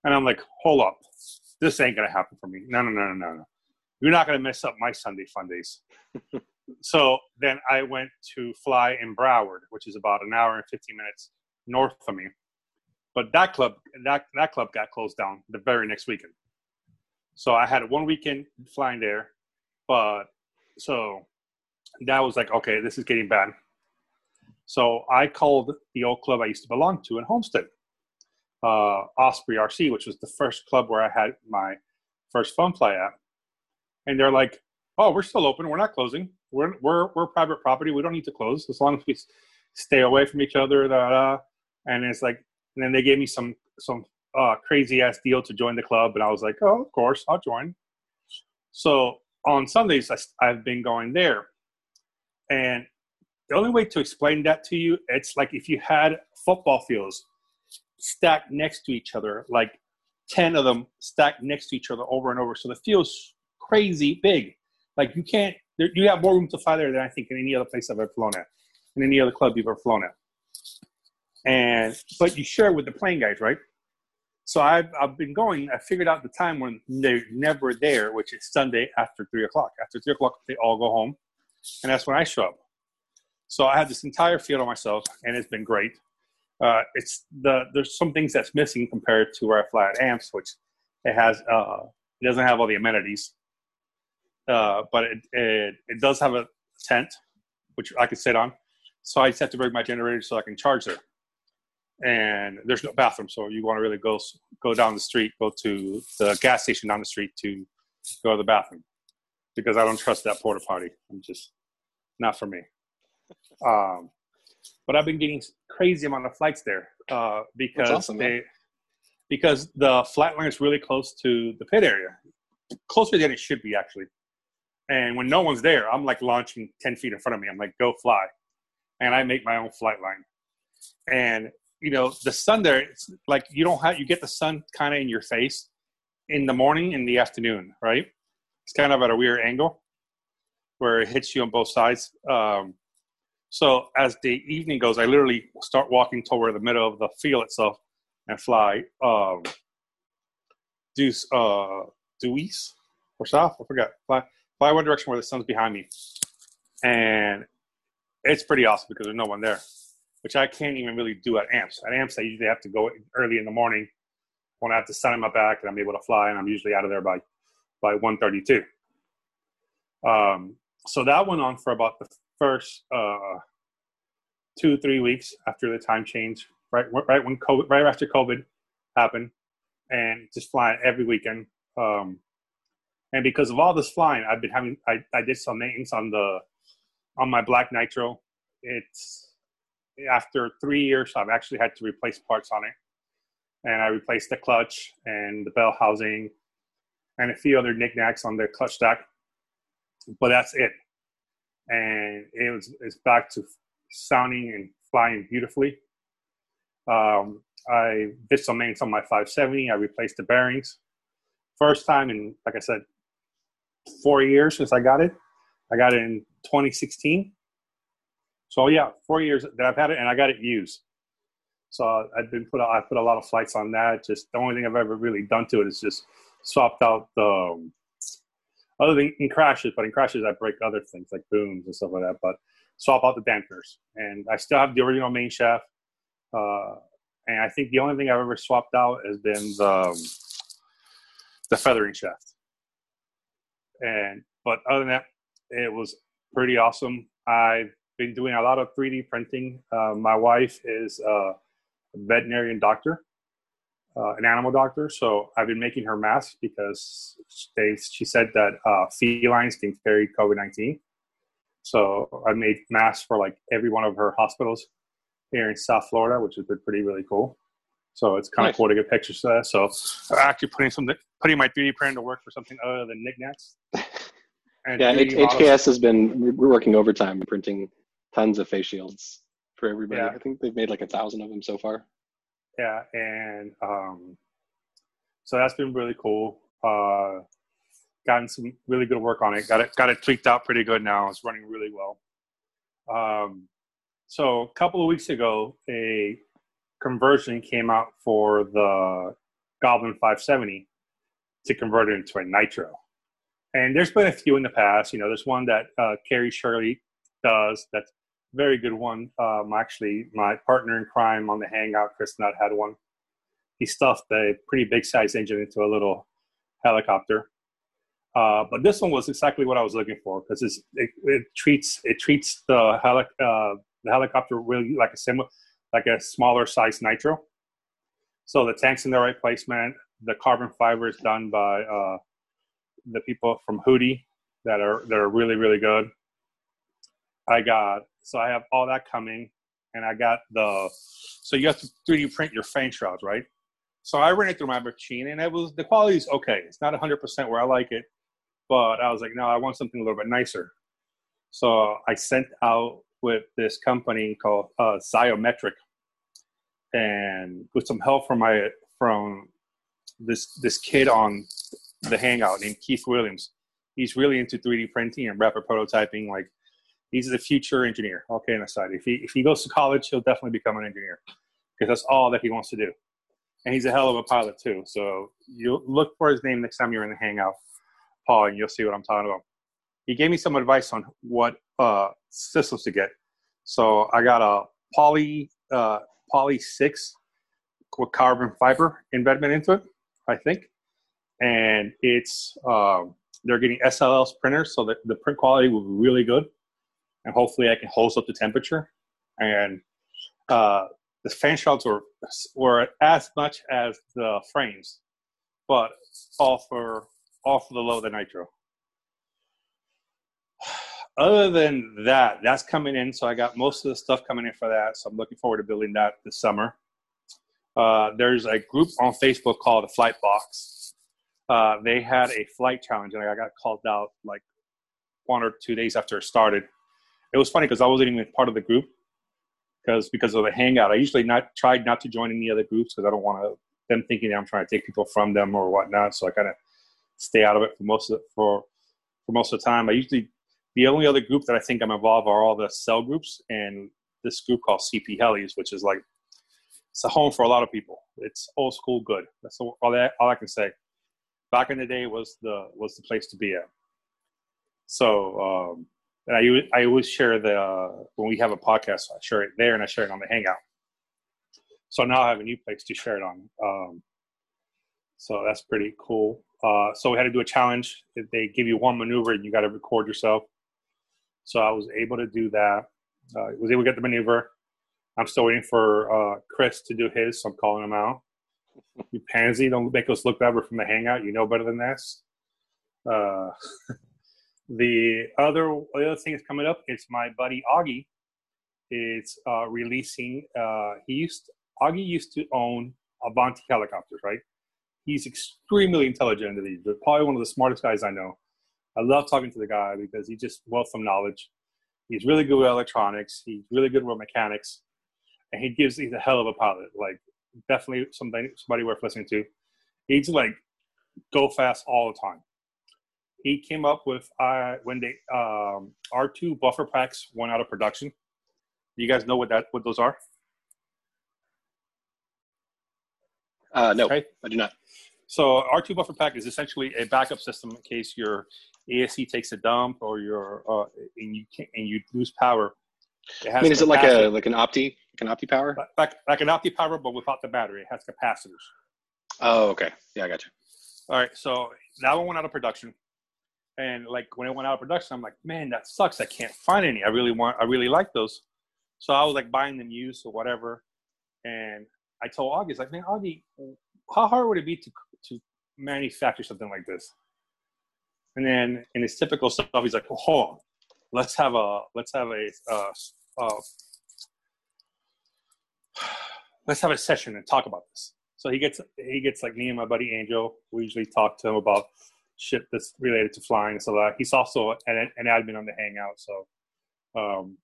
And I'm like, hold up. This ain't going to happen for me. No, no, no, no, no, no. You're not going to mess up my Sunday fun days so then I went to fly in Broward, which is about an hour and 15 minutes north of me. But that club, that that club got closed down the very next weekend. So I had one weekend flying there, but so that was like, okay, this is getting bad. So I called the old club I used to belong to in Homestead, uh, Osprey RC, which was the first club where I had my first fun fly at. And they're like, oh, we're still open. We're not closing. We're we're we're private property. We don't need to close as long as we stay away from each other. Da, da. And it's like, and then they gave me some some uh, crazy ass deal to join the club, and I was like, oh, of course, I'll join. So on Sundays, I, have been going there, and the only way to explain that to you, it's like if you had football fields stacked next to each other, like ten of them stacked next to each other over and over. So the field's crazy big. Like you can't, you have more room to fly there than I think in any other place I've ever flown at, in any other club you've ever flown at. And but you share with the plane guys, right? So I've I've been going. I figured out the time when they're never there, which is Sunday after three o'clock. After three o'clock, they all go home, and that's when I show up. So I have this entire field on myself, and it's been great. Uh, it's the there's some things that's missing compared to where I fly at AMPS, which it has. Uh, it doesn't have all the amenities, uh, but it, it it does have a tent, which I can sit on. So I just have to bring my generator so I can charge there. And there's no bathroom, so you want to really go go down the street, go to the gas station down the street to go to the bathroom, because I don't trust that porta potty. I'm just not for me. Um, but I've been getting crazy amount of flights there uh, because awesome, man. because the flat line is really close to the pit area, closer than it should be actually. And when no one's there, I'm like launching ten feet in front of me. I'm like, go fly, and I make my own flight line. And you know, the sun there, it's like you don't have you get the sun kind of in your face in the morning and the afternoon, right? It's kind of at a weird angle where it hits you on both sides. Um, So as the evening goes, I literally start walking toward the middle of the field itself and fly um, due uh, due east or south. I forgot. Fly fly one direction where the sun's behind me, and it's pretty awesome because there's no one there, which I can't even really do at amps. At amps, I usually have to go early in the morning when I have sun in my back and I'm able to fly, and I'm usually out of there by by 1:32. Um, so that went on for about the first uh, two three weeks after the time change, right right when COVID, right after COVID happened, and just flying every weekend. Um, and because of all this flying, I've been having I, I did some maintenance on the on my black nitro. It's after three years, I've actually had to replace parts on it, and I replaced the clutch and the bell housing, and a few other knickknacks on the clutch stack. But that's it, and it was it's back to sounding and flying beautifully. Um, I did some maintenance on my 570. I replaced the bearings. First time in, like I said, four years since I got it. I got it in 2016. So yeah, four years that I've had it, and I got it used. So I've been put. I put a lot of flights on that. Just the only thing I've ever really done to it is just swapped out the um, other than in crashes. But in crashes, I break other things like booms and stuff like that. But swap out the dampers, and I still have the original main shaft. Uh, and I think the only thing I've ever swapped out has been the um, the feathering shaft. And but other than that, it was pretty awesome. I've been doing a lot of 3D printing. Uh, my wife is a veterinarian doctor, uh, an animal doctor, so I've been making her masks because they, she said that uh, felines can carry COVID 19. So I made masks for like every one of her hospitals here in South Florida, which has been pretty really cool. So it's kind nice. of cool to get pictures of that. So I'm actually putting some putting my 3D printer to work for something other than knickknacks. yeah, H- HKS has been working overtime printing tons of face shields for everybody. Yeah. I think they've made like a thousand of them so far. Yeah, and um, so that's been really cool. Uh, gotten some really good work on it. Got it got it tweaked out pretty good now. It's running really well. Um, so a couple of weeks ago, a conversion came out for the Goblin 570 to convert it into a nitro. And there's been a few in the past. You know, there's one that uh, Carrie Shirley does. That's very good one. Um, actually, my partner in crime on the Hangout, Chris Nutt, had one. He stuffed a pretty big size engine into a little helicopter. Uh, but this one was exactly what I was looking for because it, it, treats it treats the, heli- uh, the helicopter really like a similar like a smaller size nitro. So the tank's in the right placement. The carbon fiber is done by uh, the people from Hootie that are that are really really good. I got so I have all that coming, and I got the so you have to 3D print your fan shrouds, right? So I ran it through my machine, and it was the quality is okay. It's not 100 percent where I like it, but I was like, no, I want something a little bit nicer. So I sent out with this company called uh, Zyometric, and with some help from my from this this kid on the Hangout named Keith Williams. He's really into 3D printing and rapid prototyping. Like he's the future engineer. Okay, on aside, if he if he goes to college, he'll definitely become an engineer because that's all that he wants to do. And he's a hell of a pilot too. So you look for his name next time you're in the Hangout Paul, and you'll see what I'm talking about. He gave me some advice on what uh, systems to get. So I got a poly uh, poly six with carbon fiber embedment into it, I think, and it's um, they're getting SLS printers, so that the print quality will be really good, and hopefully I can hold up the temperature. And uh, the fan shrouds were were as much as the frames, but for off the low the nitro. Other than that, that's coming in. So I got most of the stuff coming in for that. So I'm looking forward to building that this summer. Uh, there's a group on Facebook called the Flight Box. Uh, they had a flight challenge, and I got called out like one or two days after it started. It was funny because I wasn't even part of the group because because of the hangout. I usually not tried not to join any other groups because I don't want to them thinking that I'm trying to take people from them or whatnot. So I kind of stay out of it for most of for for most of the time. I usually The only other group that I think I'm involved are all the cell groups and this group called CP Helis, which is like it's a home for a lot of people. It's old school good. That's all, all, I, all I can say. Back in the day was the was the place to be at. So um, and I I always share the uh, when we have a podcast, I share it there and I share it on the Hangout. So now I have a new place to share it on. Um, so that's pretty cool. Uh, so we had to do a challenge. They give you one maneuver and you got to record yourself. So I was able to do that. Uh, was able to get the maneuver. I'm still waiting for uh, Chris to do his, so I'm calling him out. You pansy, don't make us look better from the hangout. You know better than this. Uh, the other the other thing that's coming up is my buddy Augie is uh, releasing. Uh, he used Augie used to own Avanti helicopters, right? He's extremely intelligent individual, probably one of the smartest guys I know. I love talking to the guy because he's just wealth of knowledge. He's really good with electronics. He's really good with mechanics, and he gives he's a hell of a pilot. Like definitely somebody somebody worth listening to. He's like go fast all the time. He came up with uh, when they um, R2 buffer packs went out of production. You guys know what that what those are? Uh, no, okay. I do not. So R2 buffer pack is essentially a backup system in case your ESC takes a dump or your uh, and you can, and you lose power. I mean, is it like a like an opti like an opti power? Like like an opti power, but without the battery. It has capacitors. Oh, okay. Yeah, I got you. All right, so that one went out of production, and like when it went out of production, I'm like, man, that sucks. I can't find any. I really want. I really like those. So I was like buying them used or whatever, and I told Augie, like, man, Augie, how hard would it be to to manufacture something like this? And then in his typical stuff, he's like, oh, hold on, let's have a let's have a uh, uh, let's have a session and talk about this. So he gets he gets like me and my buddy Angel. We usually talk to him about shit that's related to flying. So he's also an, an admin on the Hangout. So um,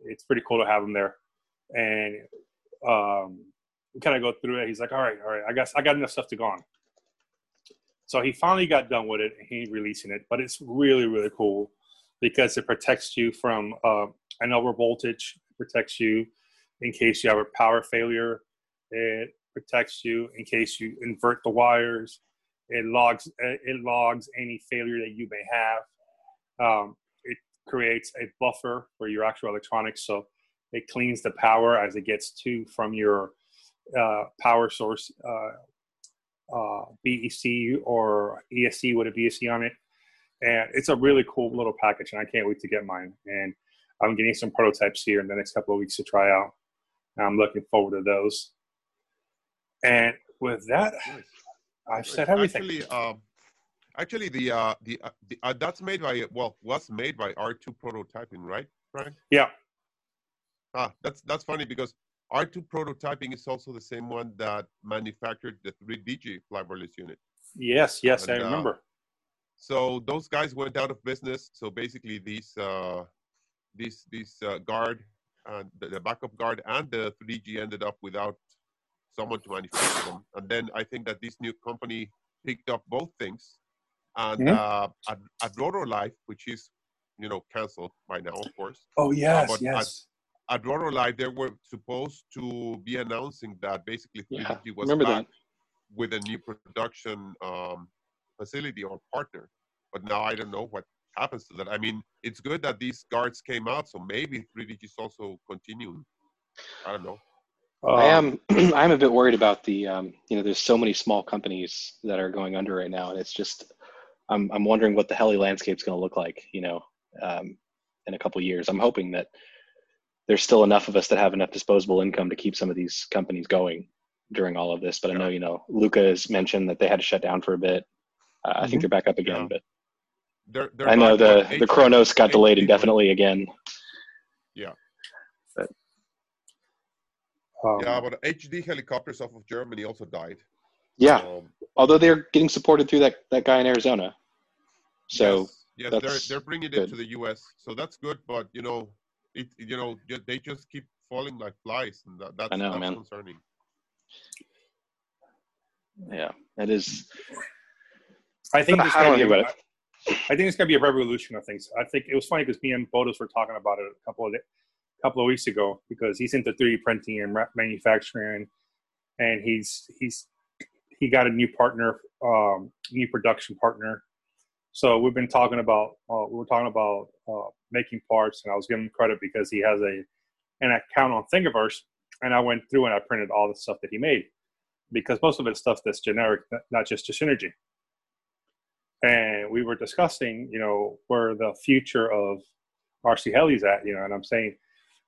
it's pretty cool to have him there. And um, we kind of go through it. He's like, all right, all right, I guess I got enough stuff to go on. So he finally got done with it and he releasing it, but it's really, really cool because it protects you from uh, an over voltage, protects you in case you have a power failure. It protects you in case you invert the wires. It logs it logs any failure that you may have. Um, it creates a buffer for your actual electronics, so it cleans the power as it gets to from your uh, power source, uh, uh, BEC or ESC with a BEC on it. And it's a really cool little package, and I can't wait to get mine. And I'm getting some prototypes here in the next couple of weeks to try out. I'm looking forward to those. And with that, I've said everything. Actually, um, actually, the uh, the, uh, the uh, that's made by well was made by R2 prototyping, right, Brian? Yeah. Ah, that's that's funny because R2 prototyping is also the same one that manufactured the 3DG flybarless unit. Yes, yes, and, I uh, remember. Uh, so those guys went out of business. So basically, these uh, these these uh, guard, and the, the, backup guard, and the 3G ended up without someone to manufacture them. And then I think that this new company picked up both things. And mm-hmm. uh, at, at Rotor Live, which is you know canceled by now, of course. Oh yes, uh, yes at Rotor Live, they were supposed to be announcing that basically yeah, was back that. with a new production um, facility or partner. But now I don't know what happens to that. I mean, it's good that these guards came out, so maybe 3DG is also continuing. I don't know. I am I'm a bit worried about the um, you know there's so many small companies that are going under right now, and it's just I'm I'm wondering what the heli landscape's going to look like you know um, in a couple years. I'm hoping that there's still enough of us that have enough disposable income to keep some of these companies going during all of this. But I know, you know, Luca has mentioned that they had to shut down for a bit. Uh, mm-hmm. I think mm-hmm. they're back up again, yeah. but they're, they're I know the the Kronos got delayed indefinitely again. Yeah. But, um, yeah, but HD helicopters off of Germany also died. Yeah, um, although they're getting supported through that that guy in Arizona. So yes, yes they're they're bringing it good. to the U.S. So that's good, but you know it you know they just keep falling like flies, and that, that's, I know, that's man. concerning. Yeah, it is. I think this guy, I think it's going to be a revolution of things. I think it was funny because me and Bodos were talking about it a couple of couple of weeks ago because he's into 3D printing and manufacturing, and he's he's he got a new partner, um, new production partner. So we've been talking about uh, we were talking about uh, making parts, and I was giving him credit because he has a an account on Thingiverse, and I went through and I printed all the stuff that he made because most of it's stuff that's generic, not just to synergy. And we were discussing, you know, where the future of RC Heli's at, you know, and I'm saying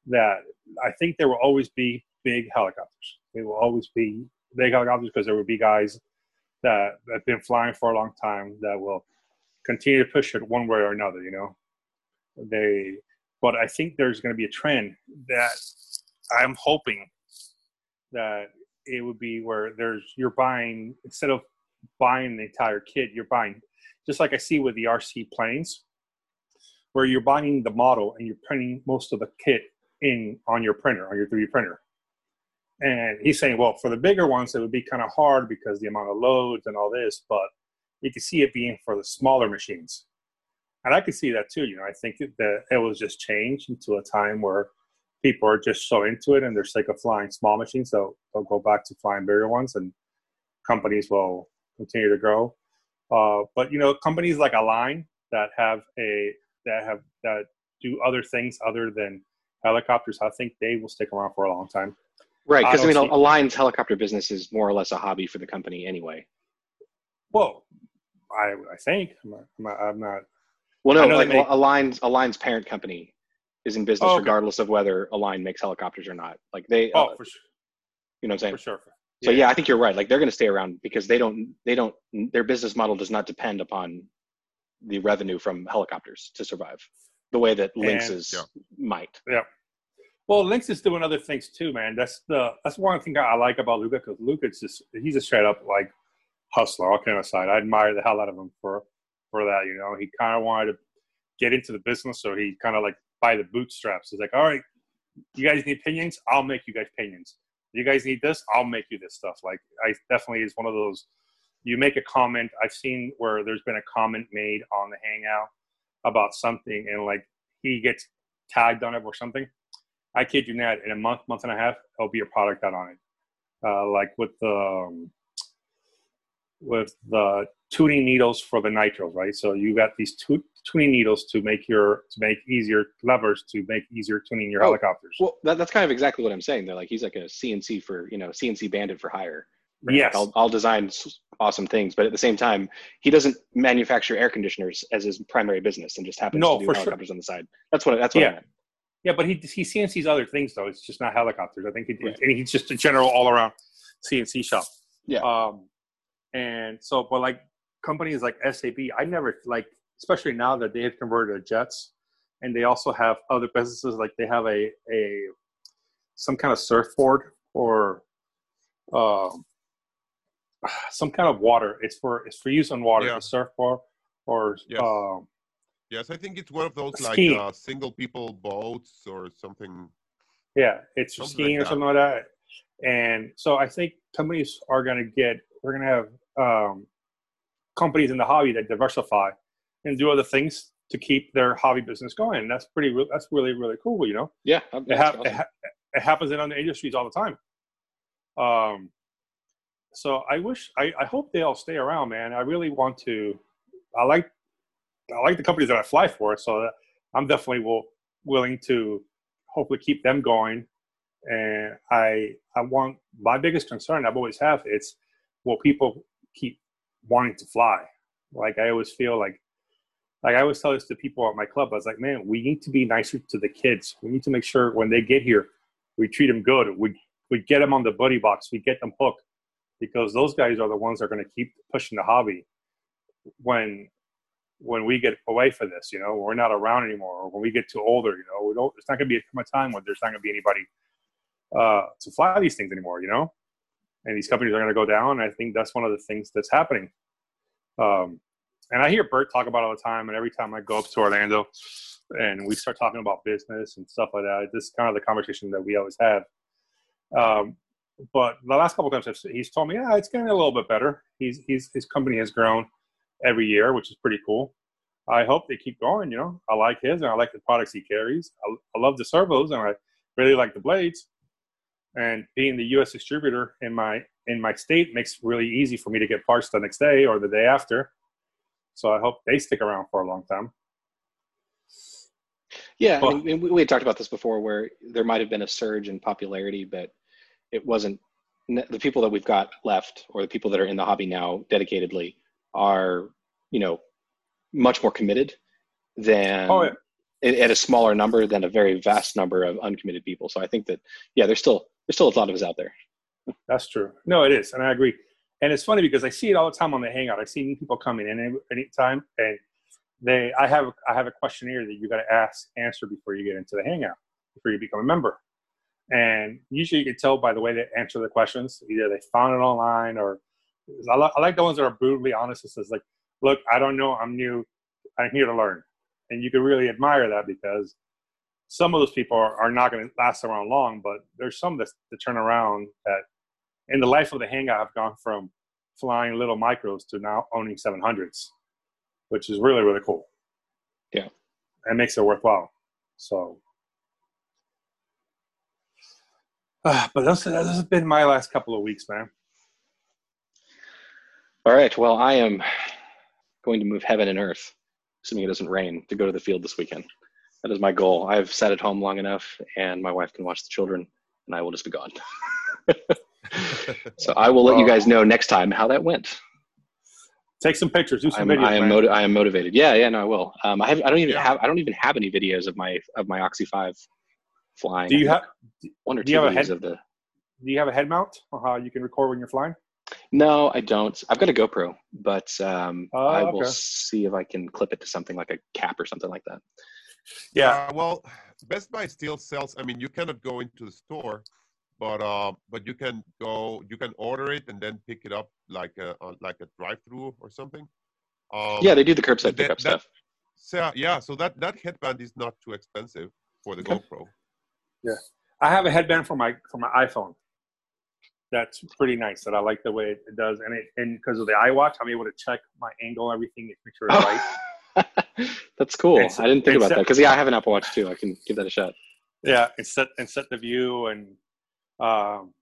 that I think there will always be big helicopters. There will always be big helicopters because there will be guys that have been flying for a long time that will continue to push it one way or another, you know. They but I think there's going to be a trend that I'm hoping that it would be where there's you're buying instead of buying the entire kit, you're buying just like I see with the RC planes, where you're buying the model and you're printing most of the kit in on your printer, on your 3D printer. And he's saying, well, for the bigger ones, it would be kind of hard because the amount of loads and all this, but you can see it being for the smaller machines. And I could see that too. You know, I think that it was just changed into a time where people are just so into it and they're sick of flying small machines, so they'll go back to flying bigger ones, and companies will continue to grow. Uh, but you know, companies like Align that have a that have that do other things other than helicopters, I think they will stick around for a long time. Right, because I, I, mean, see... Align's helicopter business is more or less a hobby for the company anyway. Well, I I think I'm not. I'm not, I'm not well, no, like make... Align's Align's parent company is in business oh, okay. regardless of whether Align makes helicopters or not. Like they, oh, uh, for sure. You know what I'm saying? For sure. So yeah. yeah, I think you're right. Like they're going to stay around because they don't, they don't, their business model does not depend upon the revenue from helicopters to survive the way that Lynx's yeah. might. Yeah. Well, Lynx is doing other things too, man. That's the that's one thing I like about Luca because Luca's just he's a straight up like hustler, all kind of side. I admire the hell out of him for for that. You know, he kind of wanted to get into the business, so he kind of like by the bootstraps. He's like, all right, you guys need pinions, I'll make you guys pinions. You guys need this, I'll make you this stuff. Like, I definitely is one of those. You make a comment. I've seen where there's been a comment made on the Hangout about something, and like he gets tagged on it or something. I kid you not, in a month, month and a half, there'll be a product out on it. Uh, like with the um, with the tuning needles for the nitros, right? So you got these two tuning needles to make your to make easier levers to make easier tuning your oh, helicopters. Well, that, that's kind of exactly what I'm saying. They're like he's like a CNC for you know CNC bandit for hire. Right? Yes, like I'll, I'll design awesome things, but at the same time, he doesn't manufacture air conditioners as his primary business and just happens no, to do helicopters sure. on the side. That's what that's what yeah. I meant. Yeah, but he he CNCs other things though. It's just not helicopters. I think he, right. and he's just a general all around CNC shop. Yeah. Um, and so, but like companies like SAB, I never like, especially now that they have converted to jets, and they also have other businesses like they have a a some kind of surfboard or um, some kind of water. It's for it's for use on water. Yeah. A surfboard or yes. Um, yes, I think it's one of those skiing. like uh, single people boats or something. Yeah, it's for skiing like or something like that. And so I think companies are going to get. We're going to have um, companies in the hobby that diversify and do other things to keep their hobby business going. And that's pretty. That's really really cool. You know. Yeah. It, ha- awesome. it, ha- it, happens in other industries all the time. Um. So I wish I, I hope they all stay around, man. I really want to. I like I like the companies that I fly for, so I'm definitely will, willing to hopefully keep them going. And I I want my biggest concern I've always have it's will people keep wanting to fly. Like I always feel like like I always tell this to people at my club. I was like, man, we need to be nicer to the kids. We need to make sure when they get here, we treat them good. We we get them on the buddy box. We get them hooked because those guys are the ones that are going to keep pushing the hobby when when we get away from this. You know, we're not around anymore, or when we get too older. You know, we don't. It's not going to be a time when there's not going to be anybody uh, to fly these things anymore. You know, and these companies are going to go down. I think that's one of the things that's happening. Um, and I hear Bert talk about all the time, and every time I go up to Orlando and we start talking about business and stuff like that, this is kind of the conversation that we always have. Um, but the last couple times he's told me, yeah, it's getting a little bit better. He's, he's his company has grown every year, which is pretty cool. I hope they keep going. You know, I like his and I like the products he carries. I, I love the servos and I really like the blades. And being the U.S. distributor in my in my state makes it really easy for me to get parts the next day or the day after. So I hope they stick around for a long time. Yeah, I mean, we, we had talked about this before, where there might have been a surge in popularity, but it wasn't. The people that we've got left, or the people that are in the hobby now, dedicatedly, are you know much more committed than Oh, yeah. at, a smaller number than a very vast number of uncommitted people. So I think that yeah, there's still there's still a lot of us out there. That's true. No, it is, and I agree. And it's funny because I see it all the time on the Hangout. I see new people coming in any time and they I have I have a questionnaire that you got to ask answer before you get into the Hangout before you become a member. And usually you can tell by the way they answer the questions. Either they found it online or I, li- I like the ones that are brutally honest. It says like, "Look, I don't know. I'm new. I'm here to learn." And you can really admire that because some of those people are, are not going to last around long, but there's some that, that turn around that in the life of the hangout have gone from flying little micros to now owning 700s, which is really, really cool. Yeah. It makes it worthwhile. So, uh, but those, has been my last couple of weeks, man. All right. Well, I am going to move heaven and earth, assuming it doesn't rain, to go to the field this weekend. That is my goal. I've sat at home long enough, and my wife can watch the children, and I will just be gone. so I will let you guys know next time how that went. Take some pictures, do some I'm, videos. I am, moti- I am motivated. Yeah, yeah, no, I will. Um, I have. I don't even Yeah. have. I don't even have any videos of my of my Oxy Five flying. do you have think one or do two you have a head- of the? do you have a head mount on how you can record when you're flying? No, I don't. I've got a GoPro, but um, Oh, I will okay. see if I can clip it to something like a cap or something like that. Yeah. Uh, well, Best Buy still sells. I mean, you cannot go into the store, but uh, but you can go. You can order it and then pick it up like a uh, like a drive-through or something. Um, yeah, they do the curbside that- pickup that- stuff. So yeah, so that that headband is not too expensive for the Okay. GoPro. I have a headband for my for my iPhone. That's pretty nice. That I like the way it does, and it and because of the iWatch, I'm able to check my angle, everything, make sure it's right. That's cool. It's- I didn't think about a- that because yeah, I have an Apple Watch too. I can give that a shot. Yeah, and set and set the view and um,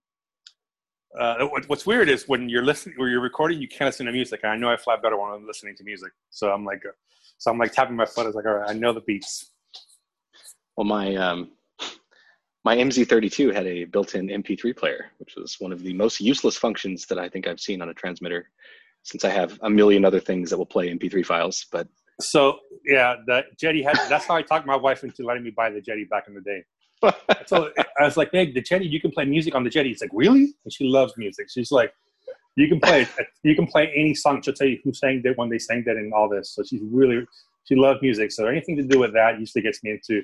uh, what, what's weird is when you're listening or you're recording, you can't listen to music. And I know I fly better when I'm listening to music. So I'm like, uh, so I'm like tapping my foot. It's like, all right, I know the beats. Well, my um, my MZ32 had a built-in MP3 player, which was one of the most useless functions that I think I've seen on a transmitter, since I have a million other things that will play MP3 files. But So yeah, the Jeti had. That's how I talked my wife into letting me buy the Jeti back in the day. So I was like, hey, the Jeti, you can play music on the Jeti. It's like, really? And she loves music. She's like, you can play, you can play any song. She'll tell you who sang that when they sang that and all this. So she's really, she loves music. So anything to do with that usually gets me into,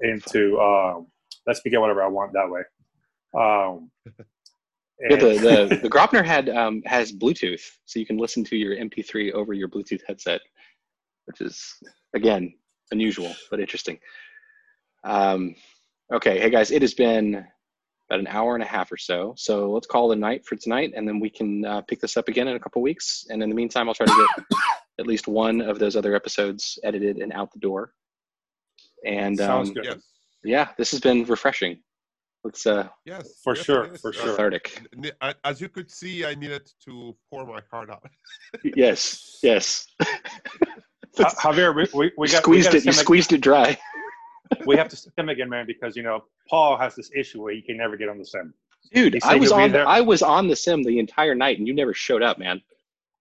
into, um, let's me get whatever I want that way. Um, yeah, the, the the Graupner had um, has Bluetooth, so you can listen to your MP3 over your Bluetooth headset, which is again unusual but interesting. Um, okay, hey guys, it has been about an hour and a half or so. So let's call it a night for tonight, and then we can uh, pick this up again in a couple weeks. And in the meantime, I'll try to get at least one of those other episodes edited and out the door. And Sounds um, good. Yes, yeah, this has been refreshing. Let's uh, yes, For yes, sure, it is. for Uh, sure. cathartic. n- n- As you could see, I needed to pour my heart out. Yes, yes. Ja- Javier, we, we, we got squeezed we it. You squeezed it dry. we have to sim again, man, because you know Paul has this issue where he can never get on the sim. Dude, I was on. there. I was on the sim the entire night, and you never showed up, man.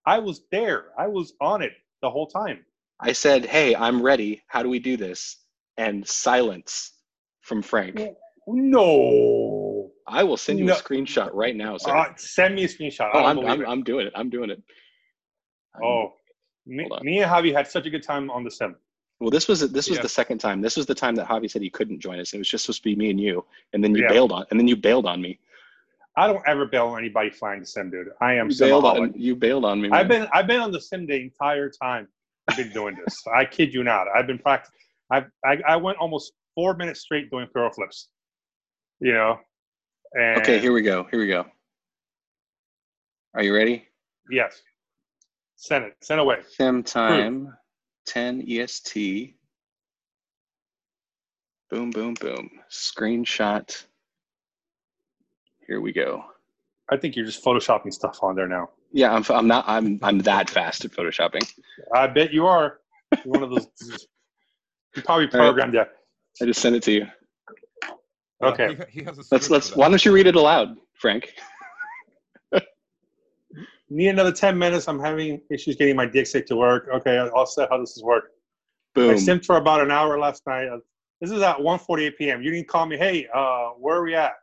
I was there. I was on it the whole time. I said, "Hey, I'm ready. How do we do this?" And silence from Frank. No. I will send you No. a screenshot right now, sir. Uh, send me a screenshot. oh, I don't I'm, I'm. I'm doing it. I'm doing it. I'm- oh, me, me and Javi had such a good time on the sim. Well, this was this was Yeah. the second time. This was the time that Javi said he couldn't join us. It was just supposed to be me and you, and then you Yeah. bailed on, and then you bailed on me. I don't ever bail on anybody flying the sim, dude. I am You bailed on. You bailed on me. I've been I've been on the sim the entire time I've been doing this. I kid you not. I've been practicing. I I went almost four minutes straight doing barrel flips. You know. And Okay, here we go. Here we go. Are you ready? Yes. Send it. Send away. Sim time. 10 EST. Boom, boom, boom. Screenshot. Here we go. I think you're just photoshopping stuff on there now. Yeah, I'm, I'm not, I'm, I'm that fast at photoshopping. I bet you are. You're one of those. You probably right. programmed that. I just sent it to you. Uh, Okay. he, he has a Let's, let's, why don't you read it aloud, Frank? Need another 10 minutes. I'm having issues getting my DXA to work. Okay, I'll set how this is work. Boom. I Boom. simped for about an hour last night. Uh, This is at 1:48 p.m. You didn't call me. Hey, uh, where are we at?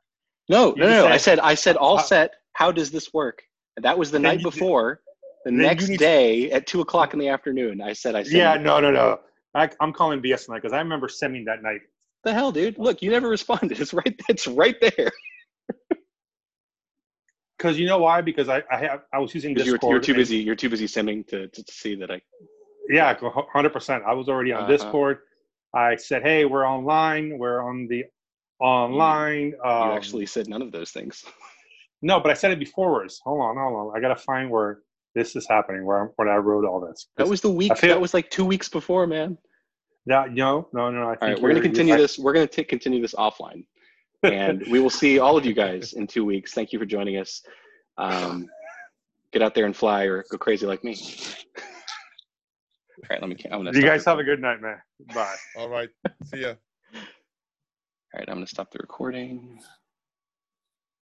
No, You no, no. just I said- said, I said, all Uh, set. How does this work? And that was the night you- before. The next need to- day at two o'clock in the afternoon, I said, I said, Yeah, no, no, no. I, I'm calling BS tonight because I remember sending that night. the hell, dude? Look, you never responded. It's right. It's right there. Because you know why? Because I I, have, I was using Because you're, Discord. you're too and- busy. You're too busy sending to, to, to see that I. Yeah, hundred percent. I was already on Uh-huh. Discord. I said, "Hey, we're online. We're on the online." Um, you actually said none of those things. no, but I said it beforewards. Hold on, hold on. I gotta find where this is happening. Where I'm, where I wrote all this. That was the week. Feel- that was like two weeks before, man. That no, no, no. I think All right, we're gonna you're- continue I- this. We're gonna continue this offline, and we will see all of you guys in two weeks. Thank you for joining us. Um, get out there and fly, or go crazy like me. All right, let me. I'm gonna. You guys have a good night, man. Bye. All right. See ya. All right, I'm gonna stop the recording.